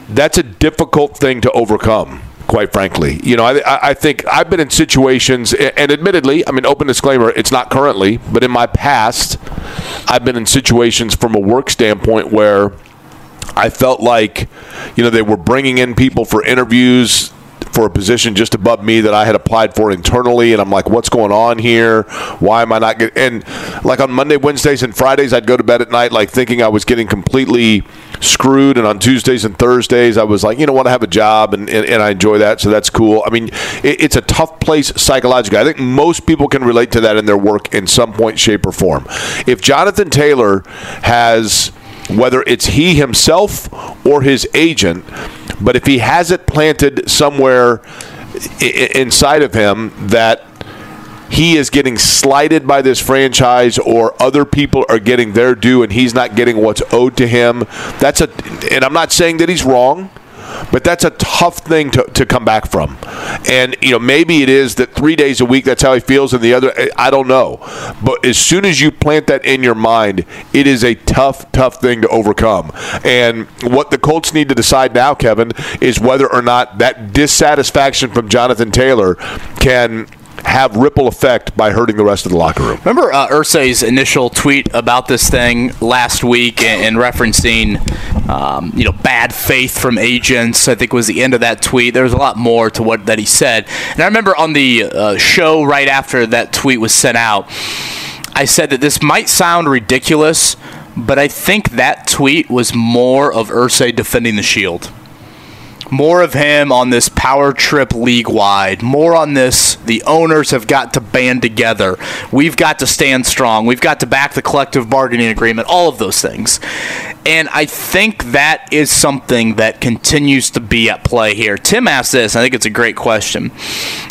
that's a difficult thing to overcome, quite frankly. You know, I, I think I've been in situations, and admittedly, I mean, open disclaimer, it's not currently, but in my past, I've been in situations from a work standpoint where I felt like, you know, they were bringing in people for interviews for a position just above me that I had applied for internally, and I'm like, what's going on here? Why am I not getting? And like on Monday, Wednesdays, and Fridays, I'd go to bed at night like thinking I was getting completely screwed, and on Tuesdays and Thursdays, I was like, you know what, I have a job, and, and, and I enjoy that, so that's cool. I mean, it, it's a tough place psychologically. I think most people can relate to that in their work in some point, shape, or form. If Jonathan Taylor has whether it's he himself or his agent. But if he has it planted somewhere inside of him that he is getting slighted by this franchise or other people are getting their due and he's not getting what's owed to him, that's a and I'm not saying that he's wrong. But that's a tough thing to, to come back from. And, you know, maybe it is that three days a week, that's how he feels, and the other, eh, I don't know. But as soon as you plant that in your mind, it is a tough, tough thing to overcome. And what the Colts need to decide now, Kevin, is whether or not that dissatisfaction from Jonathan Taylor can have ripple effect by hurting the rest of the locker room. Remember uh, Irsay's initial tweet about this thing last week and, and referencing, um, you know, bad faith from agents. I think was the end of that tweet. There was a lot more to what that he said. And I remember on the uh, show right after that tweet was sent out, I said that this might sound ridiculous, but I think that tweet was more of Irsay defending the shield more of him on this power trip league wide. More on this. The owners have got to band together. We've got to stand strong. We've got to back the collective bargaining agreement. All of those things. And I think that is something that continues to be at play here. Tim asked this, I think it's a great question.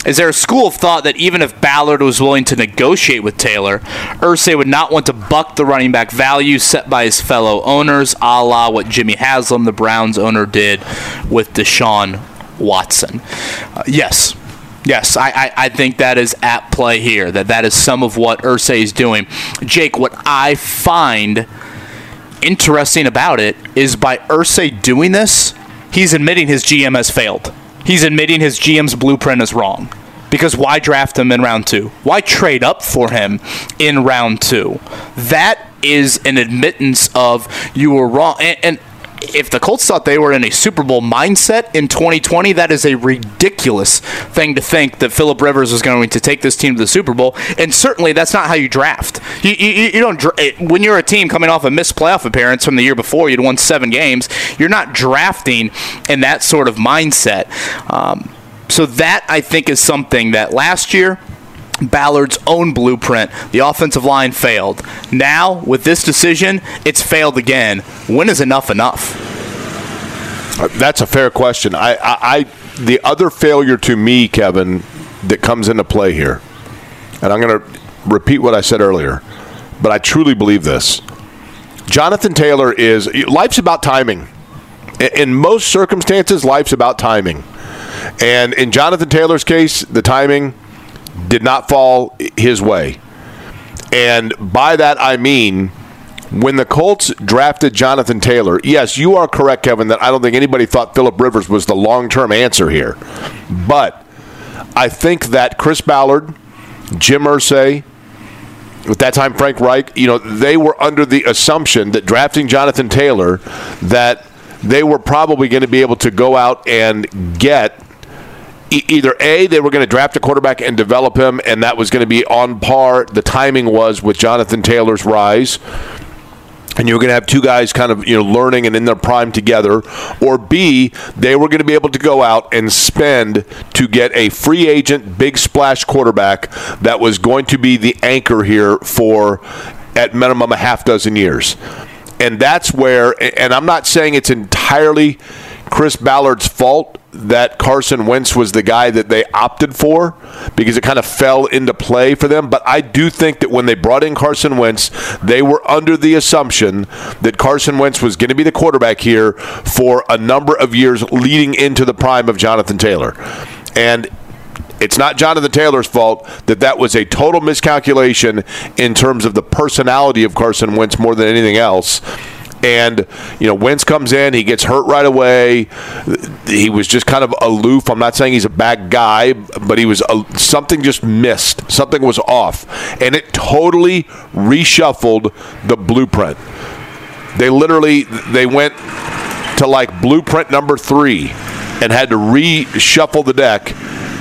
Is there a school of thought that even if Ballard was willing to negotiate with Taylor, Irsay would not want to buck the running back value set by his fellow owners, a la what Jimmy Haslam, the Browns owner, did with Deshaun Watson? Uh, yes. Yes, I, I, I, think that is at play here. That that is some of what Irsay is doing. Jake, what I find interesting about it is by Irsay doing this, he's admitting his GM has failed. He's admitting his GM's blueprint is wrong. Because why draft him in round two? Why trade up for him in round two? That is an admittance of you were wrong. And, and if the Colts thought they were in a Super Bowl mindset in 2020, that is a ridiculous thing to think that Philip Rivers was going to take this team to the Super Bowl. And certainly, that's not how you draft. You, you, you don't when you're a team coming off a missed playoff appearance from the year before, you'd won seven games. You're not drafting in that sort of mindset. Um, so that I think is something that last year Ballard's own blueprint. The offensive line failed. Now, with this decision, it's failed again. When is enough enough? Uh, that's a fair question. I, I, I the other failure to me, Kevin, that comes into play here, and I'm going to repeat what I said earlier, but I truly believe this. Jonathan Taylor is life's about timing. In most circumstances, life's about timing. And in Jonathan Taylor's case, the timing did not fall his way. And by that I mean when the Colts drafted Jonathan Taylor, yes, you are correct, Kevin, that I don't think anybody thought Philip Rivers was the long term answer here. But I think that Chris Ballard, Jim Irsay, at that time Frank Reich, you know, they were under the assumption that drafting Jonathan Taylor, that they were probably going to be able to go out and get either A, they were going to draft a quarterback and develop him, and that was going to be on par, the timing was with Jonathan Taylor's rise. And you were going to have two guys kind of you know learning and in their prime together, or B, they were going to be able to go out and spend to get a free agent, big splash quarterback that was going to be the anchor here for at minimum a half dozen years. And that's where, and I'm not saying it's entirely Chris Ballard's fault that Carson Wentz was the guy that they opted for because it kind of fell into play for them. But I do think that when they brought in Carson Wentz, they were under the assumption that Carson Wentz was going to be the quarterback here for a number of years leading into the prime of Jonathan Taylor. And it's not Jonathan Taylor's fault that that was a total miscalculation in terms of the personality of Carson Wentz more than anything else. And, you know, Wentz comes in, he gets hurt right away. He was just kind of aloof. I'm not saying he's a bad guy, but he was uh, something just missed. Something was off. And it totally reshuffled the blueprint. They literally they went to like blueprint number 3 and had to reshuffle the deck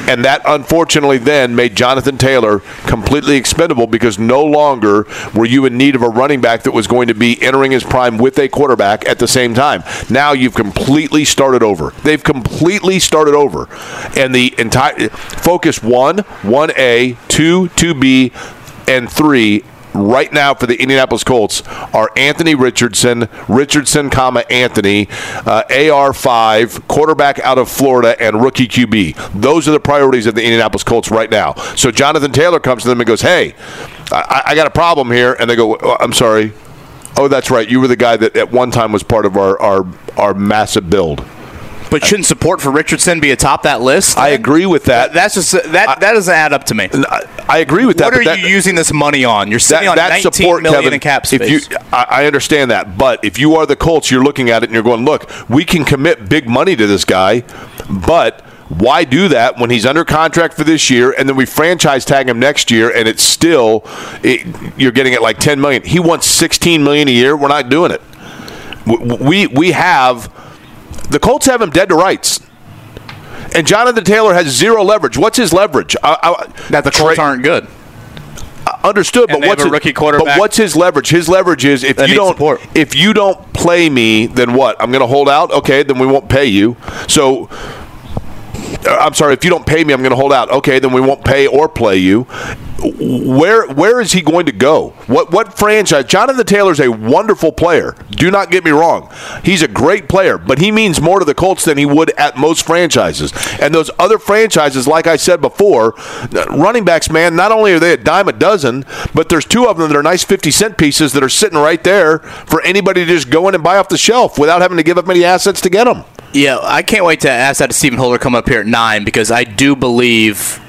and that unfortunately then made Jonathan Taylor completely expendable because no longer were you in need of a running back that was going to be entering his prime with a quarterback at the same time. Now you've completely started over. They've completely started over. And the entire focus one, 1A, 2, 2B, and 3 right now for the Indianapolis Colts are Anthony Richardson, Richardson, comma Anthony, uh, AR five, quarterback out of Florida, and rookie QB. Those are the priorities of the Indianapolis Colts right now. So Jonathan Taylor comes to them and goes, "Hey, I, I got a problem here," and they go, "Oh, "I'm sorry." Oh, that's right. You were the guy that at one time was part of our our, our massive build. But shouldn't support for Richardson be atop that list? I agree with that. That's just that that doesn't add up to me. I, I agree with that. What are that- you using this money on? You're sitting that, on that 19 support, million Kevin, in cap space. If you, I, I understand that, but if you are the Colts, you're looking at it and you're going, look, we can commit big money to this guy, but why do that when he's under contract for this year and then we franchise tag him next year and it's still it, you're getting it like 10 million. He wants 16 million a year. We're not doing it. We we have the Colts have him dead to rights. And Jonathan Taylor has zero leverage. What's his leverage? I, I, that the Colts Tra- aren't good. Understood, And but what's a his, rookie quarterback. But what's his leverage? His leverage is if you don't support. if you don't play me, then what? I'm going to hold out. Okay, then we won't pay you. So uh, I'm sorry, if you don't pay me, I'm going to hold out. Okay, then we won't pay or play you. Where where is he going to go? What what franchise? Jonathan Taylor's a wonderful player. Do not get me wrong. He's a great player, but he means more to the Colts than he would at most franchises. And those other franchises, like I said before, uh, running backs, man, not only are they a dime a dozen, but there's two of them that are nice 50 cent pieces that are sitting right there for anybody to just go in and buy off the shelf without having to give up any assets to get them. Yeah, I can't wait to ask that to Stephen Holder come up here at nine because I do believe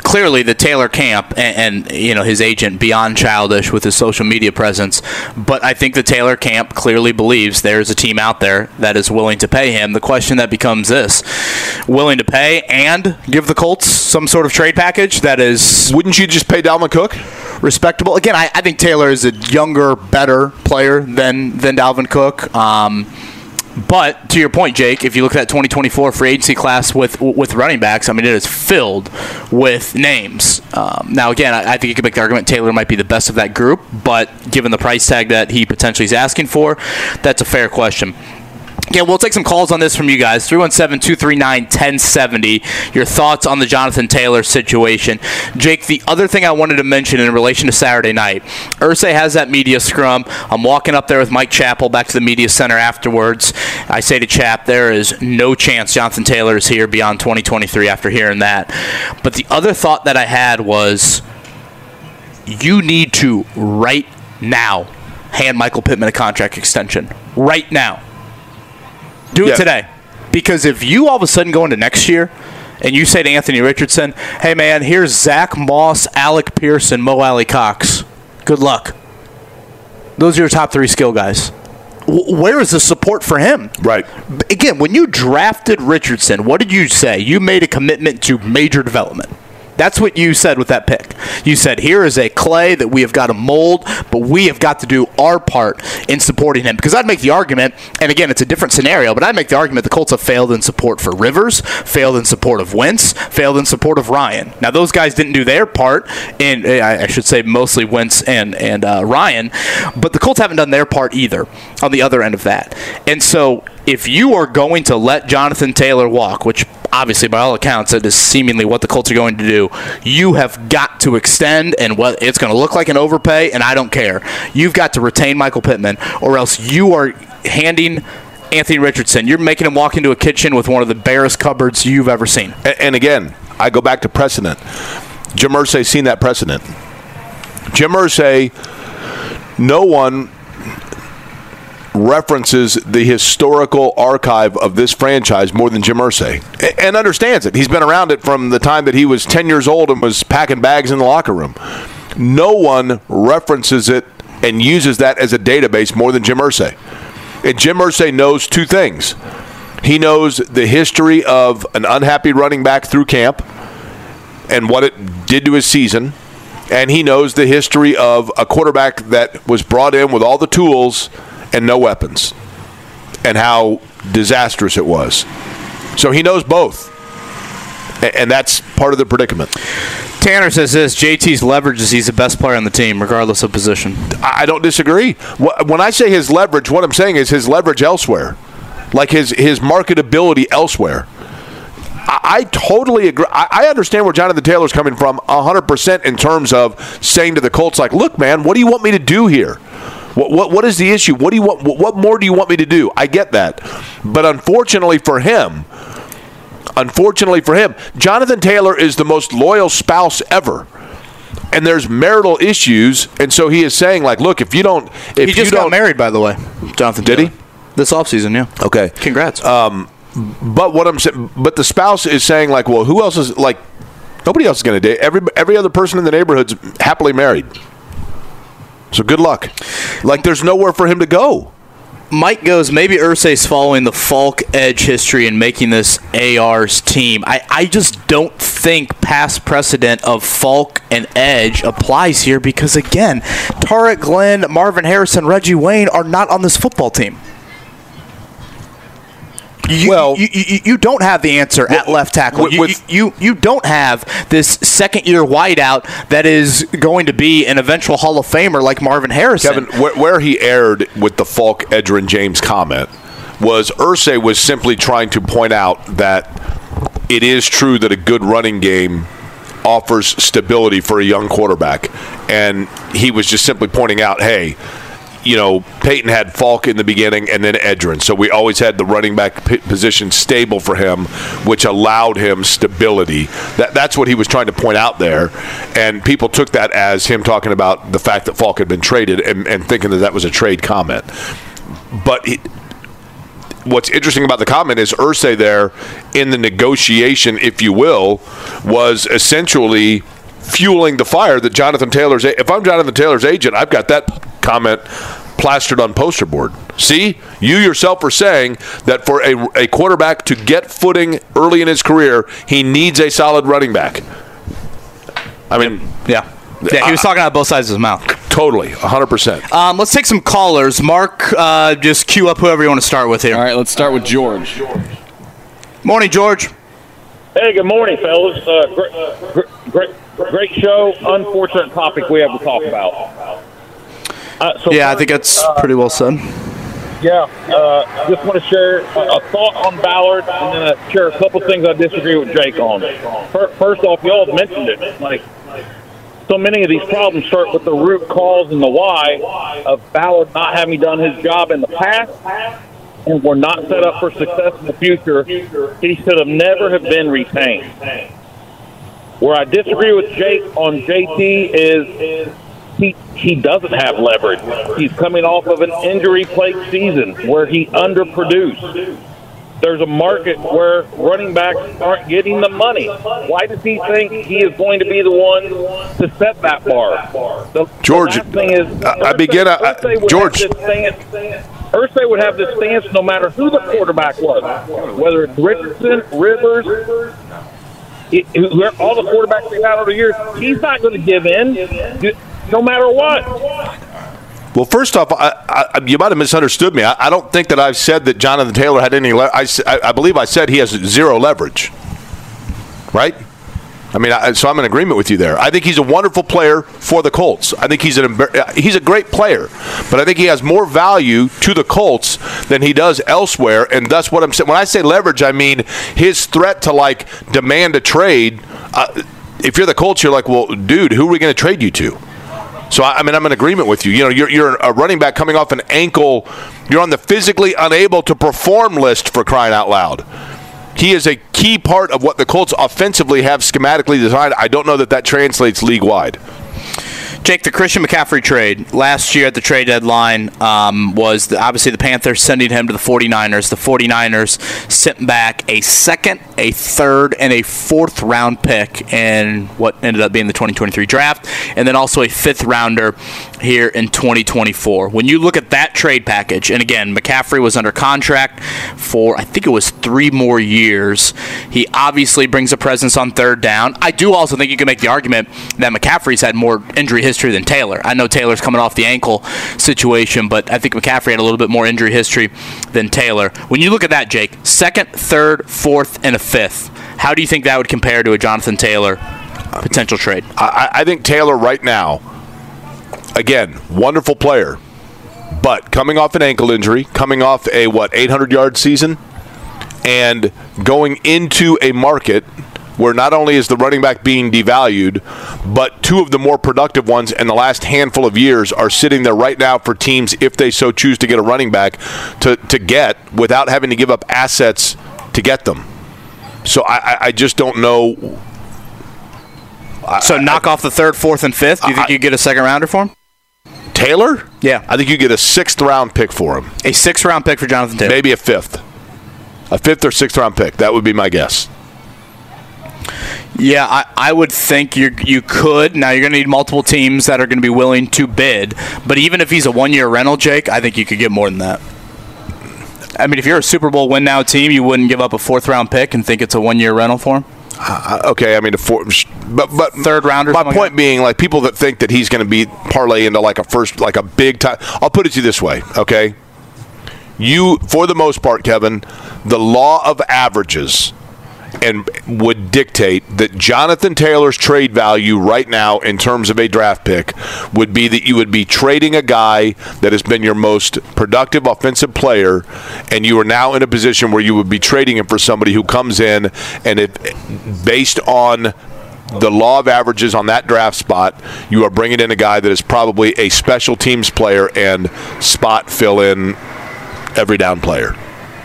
clearly the Taylor camp and, and you know his agent beyond childish with his social media presence, but I think the Taylor camp clearly believes there's a team out there that is willing to pay him. The question that becomes this: willing to pay and give the Colts some sort of trade package that is Wouldn't you just pay Dalvin Cook? respectable. Again, I, I think Taylor is a younger, better player than than Dalvin Cook. Um, but to your point, Jake, if you look at that 2024 free agency class with with running backs, I mean, it is filled with names. Um, now, again, I, I think you could make the argument Taylor might be the best of that group, but given the price tag that he potentially is asking for, that's a fair question. Yeah, we'll take some calls on this from you guys. 317 239 1070. Your thoughts on the Jonathan Taylor situation. Jake, the other thing I wanted to mention in relation to Saturday night Irsay has that media scrum. I'm walking up there with Mike Chappell back to the media center afterwards. I say to Chap, there is no chance Jonathan Taylor is here beyond 2023 after hearing that. But the other thought that I had was you need to, right now, hand Michael Pittman a contract extension. Right now. Do Yeah. it today. Because if you all of a sudden go into next year and you say to Anthony Richardson, hey man, here's Zack Moss, Alec Pearson, Mo Alie-Cox. Good luck. Those are your top three skill guys. W- Where is the support for him? Right. Again, when you drafted Richardson, what did you say? You made a commitment to major development. That's what you said with that pick. You said, here is a clay that we have got to mold, but we have got to do our part in supporting him. Because I'd make the argument, and again, it's a different scenario, but I'd make the argument the Colts have failed in support for Rivers, failed in support of Wentz, failed in support of Ryan. Now, those guys didn't do their part, and I I should say mostly Wentz and, and uh, Ryan, but the Colts haven't done their part either on the other end of that. And so if you are going to let Jonathan Taylor walk, which obviously by all accounts it is seemingly what the Colts are going to do, you have got to extend and what it's going to look like an overpay and I don't care. You've got to retain Michael Pittman or else you are handing Anthony Richardson. You're making him walk into a kitchen with one of the barest cupboards you've ever seen. A- And again, I go back to precedent. Jim Irsay's seen that precedent. Jim Irsay, no one references the historical archive of this franchise more than Jim Irsay and understands it. He's been around it from the time that he was 10 years old and was packing bags in the locker room. No one references it and uses that as a database more than Jim Irsay. And Jim Irsay knows two things. He knows the history of an unhappy running back through camp and what it did to his season. And he knows the history of a quarterback that was brought in with all the tools and no weapons and how disastrous it was. So he knows both. And that's part of the predicament. Tanner says this JT's leverage is he's the best player on the team, regardless of position. I don't disagree. When I say his leverage, what I'm saying is his leverage elsewhere, like his his marketability elsewhere. I, totally agree. I, I understand where Jonathan Taylor's coming from 100% in terms of saying to the Colts, like, look, man, what do you want me to do here? What, what, what is the issue? What do you want? What, what more do you want me to do? I get that, but unfortunately for him, unfortunately for him, Jonathan Taylor is the most loyal spouse ever. And there's marital issues, and so he is saying, like, look, if you don't, if he you just don't, got married, by the way. Jonathan Did Taylor. he? This offseason, yeah. Okay. Congrats. Um, But what I'm saying, but the spouse is saying, like, well, who else is like, nobody else is going to date. Every every other person in the neighborhood's happily married. So good luck. Like, there's nowhere for him to go. Mike goes, maybe Irsay's following the Faulk Edge history and making this AR's team. I, I just don't think past precedent of Faulk and Edge applies here because, again, Tarik Glenn, Marvin Harrison, Reggie Wayne are not on this football team. You, Well- you, you, you don't have the answer at left tackle. with- You, you, you don't have this second year wideout that is going to be an eventual Hall of Famer like Marvin Harrison. Kevin, where, where he erred with the Faulk, Edgerrin, James comment was Irsay was simply trying to point out that it is true that a good running game offers stability for a young quarterback, and he was just simply pointing out, hey. You know, Peyton had Faulk in the beginning and then Edgerrin. So we always had the running back position stable for him, which allowed him stability. That, that's what he was trying to point out there. And people took that as him talking about the fact that Faulk had been traded and, and thinking that that was a trade comment. But what's interesting about the comment is Irsay there in the negotiation, if you will, was essentially fueling the fire that Jonathan Taylor's. If I'm Jonathan Taylor's agent, I've got that comment plastered on poster board. See, you yourself are saying that for a, a quarterback to get footing early in his career, he needs a solid running back. I mean, Yeah. Yeah, he was talking out both sides of his mouth. totally, 100%. Um, let's take some callers. Mark, uh, just queue up whoever you want to start with here. All right, let's start with George. Morning, George. Hey, good morning, fellas. Uh, great, great, great, show. Unfortunate topic we have to talk about. Uh, so Yeah, I think that's pretty well said. Yeah, uh, just want to share a, thought on Ballard, and then uh, share a couple things I disagree with Jake on. First off, y'all have mentioned it. Like, so many of these problems start with the root cause and the why of Ballard not having done his job in the past, and we're not set up for success in the future. He should have never have been retained. Where I disagree with Jake on JT is he he doesn't have leverage. He's coming off of an injury-plagued season where he underproduced. There's a market where running backs aren't getting the money. Why does he think he is going to be the one to set that bar? The, George, the thing is, I- I begin- I- would George. have this stance- Irsay would have this stance no matter who the quarterback was, whether it's Richardson, Rivers, all the quarterbacks we've had over the years, he's not going to give in, no matter what. Well, first off, I, I, you might have misunderstood me. I, I don't think that I've said that Jonathan Taylor had any. Le- I- I believe I said he has zero leverage. Right? I mean, I, so I'm in agreement with you there. I think he's a wonderful player for the Colts. I think he's an uh, he's a great player, but I think he has more value to the Colts than he does elsewhere. And that's what I'm saying. When I say leverage, I mean his threat to like demand a trade. Uh, if you're the Colts, you're like, well, dude, who are we going to trade you to? So I, I mean, I'm in agreement with you. You know, you're, you're a running back coming off an ankle. You're on the physically unable to perform list for crying out loud. He is a key part of what the Colts offensively have schematically designed. I don't know that that translates league wide. Jake, the Christian McCaffrey trade last year at the trade deadline um, was the, obviously the Panthers sending him to the 49ers. The 49ers sent back a second, a third, and a fourth round pick in what ended up being the 2023 draft, and then also a fifth rounder here in 2024. When you look at that trade package, and again, McCaffrey was under contract for I think it was three more years. He obviously brings a presence on third down. I do also think you can make the argument that McCaffrey's had more injury history than Taylor. I know Taylor's coming off the ankle situation, but I think McCaffrey had a little bit more injury history than Taylor. When you look at that, Jake, second, third, fourth, and a fifth, how do you think that would compare to a Jonathan Taylor potential trade? I, I think Taylor right now, again, wonderful player, but coming off an ankle injury, coming off a what 800 yard season, and going into a market where not only is the running back being devalued, but two of the more productive ones in the last handful of years are sitting there right now for teams, if they so choose to get a running back, to, to get without having to give up assets to get them. So I, I just don't know. So knock off the third, fourth, and fifth. Do you think you get a second rounder for him? Taylor? Yeah. I think you get a sixth round pick for him. A sixth round pick for Jonathan Taylor. Maybe a fifth. A fifth or sixth round pick. That would be my guess. Yeah, I, I would think you you could. Now you're going to need multiple teams that are going to be willing to bid. But even if he's a one year rental, Jake, I think you could get more than that. I mean, if you're a Super Bowl win now team, you wouldn't give up a fourth round pick and think it's a one year rental for him. Uh, okay, I mean, a four, but but third rounder. My point like being, like people that think that he's going to be parlay into like a first, like a big time. I'll put it to you this way, okay? You, for the most part, Kevin, the law of averages and would dictate that Jonathan Taylor's trade value right now in terms of a draft pick would be that you would be trading a guy that has been your most productive offensive player and you are now in a position where you would be trading him for somebody who comes in and it based on the law of averages on that draft spot, you are bringing in a guy that is probably a special teams player and spot fill in every down player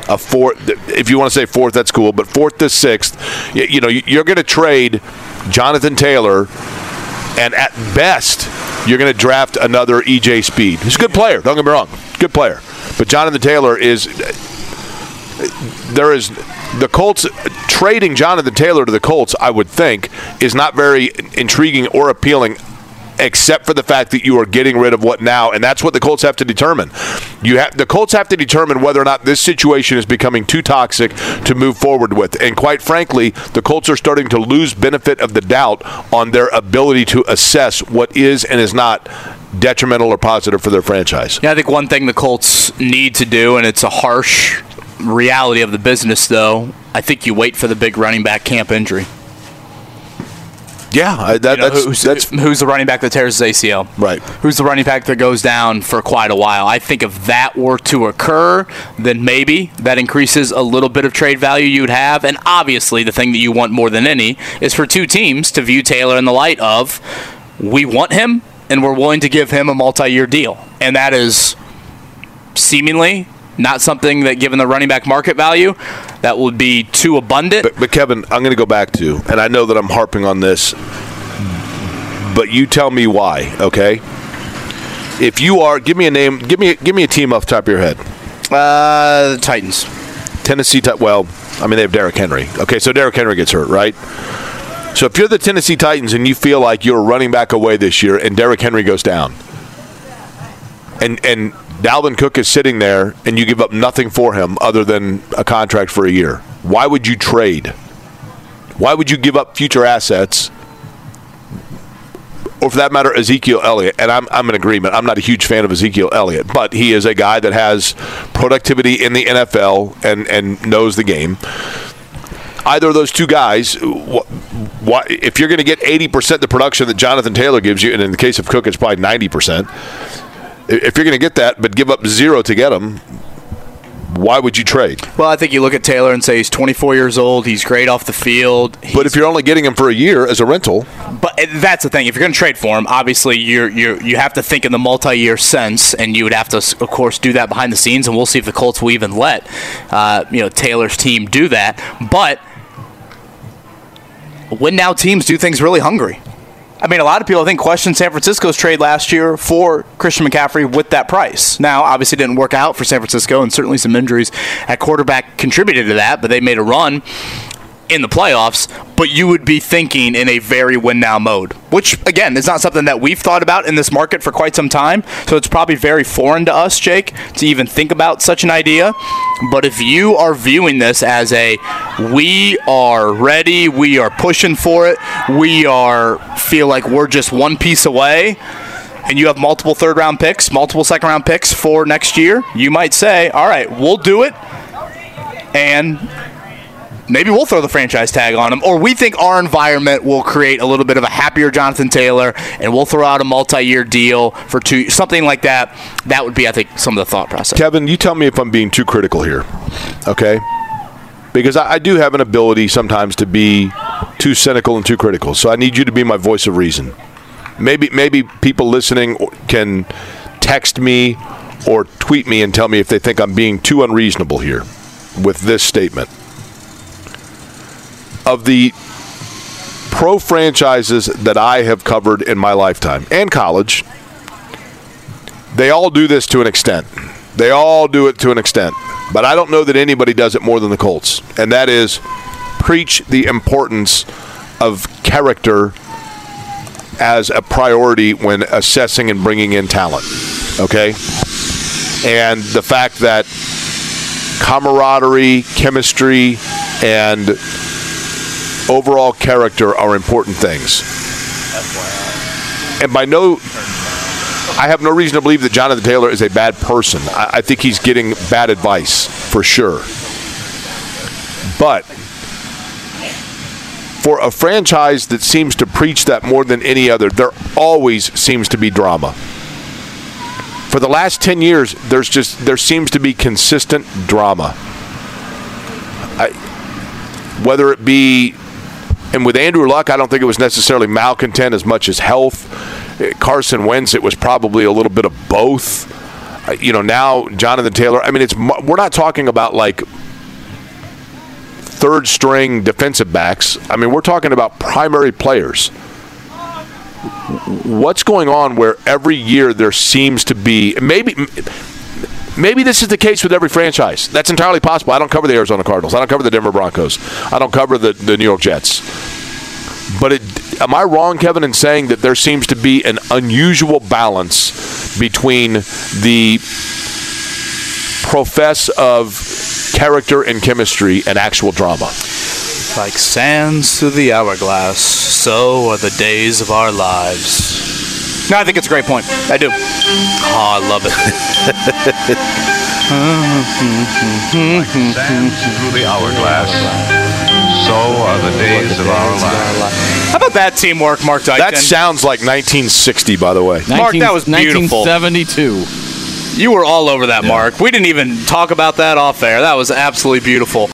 a fourth. If you want to say fourth, that's cool. But fourth to sixth, you, you know, you're going to trade Jonathan Taylor, and at best, you're going to draft another EJ Speed. He's a good player. Don't get me wrong, good player. But Jonathan Taylor is there is the Colts trading Jonathan Taylor to the Colts. I would think is not very intriguing or appealing except for the fact that you are getting rid of what now, and that's what the Colts have to determine. You have the Colts have to determine whether or not this situation is becoming too toxic to move forward with. And quite frankly, the Colts are starting to lose benefit of the doubt on their ability to assess what is and is not detrimental or positive for their franchise. Yeah, I think one thing the Colts need to do, and it's a harsh reality of the business, though. I think you wait for the big running back camp injury. Yeah, that, you know, that's, who's, that's who's the running back that tears his ACL. Right. Who's the running back that goes down for quite a while. I think if that were to occur, then maybe that increases a little bit of trade value you'd have. And obviously, the thing that you want more than any is for two teams to view Taylor in the light of we want him and we're willing to give him a multi-year deal, and that is seemingly not something that, given the running back market value, that would be too abundant. But, but Kevin, I'm going to go back to, and I know that I'm harping on this, but you tell me why, okay? If you are, give me a name, give me, give me a team off the top of your head. Uh, the Titans, Tennessee. Well, I mean they have Derrick Henry. Okay, so Derrick Henry gets hurt, right? So if you're the Tennessee Titans and you feel like you're running back away this year, and Derrick Henry goes down, and and Dalvin Cook is sitting there and you give up nothing for him other than a contract for a year. Why would you trade? Why would you give up future assets? Or for that matter, Ezekiel Elliott. And I'm, I'm in agreement. I'm not a huge fan of Ezekiel Elliott, but he is a guy that has productivity in the NFL and, and knows the game. Either of those two guys, what, if you're going to get 80% of the production that Jonathan Taylor gives you, and in the case of Cook, it's probably 90%, if you're going to get that, but give up zero to get them, why would you trade? Well, I think you look at Taylor and say he's 24 years old. He's great off the field. But if you're only getting him for a year as a rental, But uh, that's the thing. If you're going to trade for him, obviously you you you have to think in the multi-year sense, and you would have to, of course, do that behind the scenes. And we'll see if the Colts will even let uh, you know Taylor's team do that. But when now teams do things really hungry. I mean, a lot of people I think questioned San Francisco's trade last year for Christian McCaffrey with that price. Now, obviously, didn't work out for San Francisco, and certainly some injuries at quarterback contributed to that. But they made a run in the playoffs, but you would be thinking in a very win now mode, which again is not something that we've thought about in this market for quite some time. So it's probably very foreign to us, Jake, to even think about such an idea. But if you are viewing this as a we are ready, we are pushing for it, we are feel like we're just one piece away. And you have multiple third round picks, multiple second round picks for next year, you might say, all right, we'll do it. And maybe we'll throw the franchise tag on him, or we think our environment will create a little bit of a happier Jonathan Taylor, and we'll throw out a multi-year deal for two, something like that. That would be, I think, some of the thought process. Kevin, you tell me if I'm being too critical here, okay? Because I, I do have an ability sometimes to be too cynical and too critical. So I need you to be my voice of reason. Maybe maybe people listening can text me or tweet me and tell me if they think I'm being too unreasonable here with this statement. Of the pro franchises that I have covered in my lifetime and college, they all do this to an extent. They all do it to an extent. But I don't know that anybody does it more than the Colts. And that is preach the importance of character as a priority when assessing and bringing in talent. Okay? And the fact that camaraderie, chemistry, and overall character are important things. And by no I have no reason to believe that Jonathan Taylor is a bad person. I, I think he's getting bad advice for sure. But for a franchise that seems to preach that more than any other, there always seems to be drama. For the last 10 years, there's just there seems to be consistent drama. I, whether it be and with Andrew Luck, I don't think it was necessarily malcontent as much as health. Carson Wentz, it was probably a little bit of both. Uh, You know, now Jonathan Taylor. I mean, it's we're not talking about like third string defensive backs. I mean, we're talking about primary players. What's going on where every year there seems to be maybe maybe this is the case with every franchise. That's entirely possible. I don't cover the Arizona Cardinals. I don't cover the Denver Broncos. I don't cover the, the New York Jets. But it, am I wrong, Kevin, in saying that there seems to be an unusual balance between the profess of character and chemistry and actual drama? Like sands through the hourglass, so are the days of our lives. No, I think it's a great point. I do. Oh, I love it. Sands through the hourglass. So are the days of our lives. How about that teamwork, Mark Dykton? That sounds like 1960, by the way. Mark, that was beautiful. 1972. You were all over that, Mark. We didn't even talk about that off air. That was absolutely beautiful.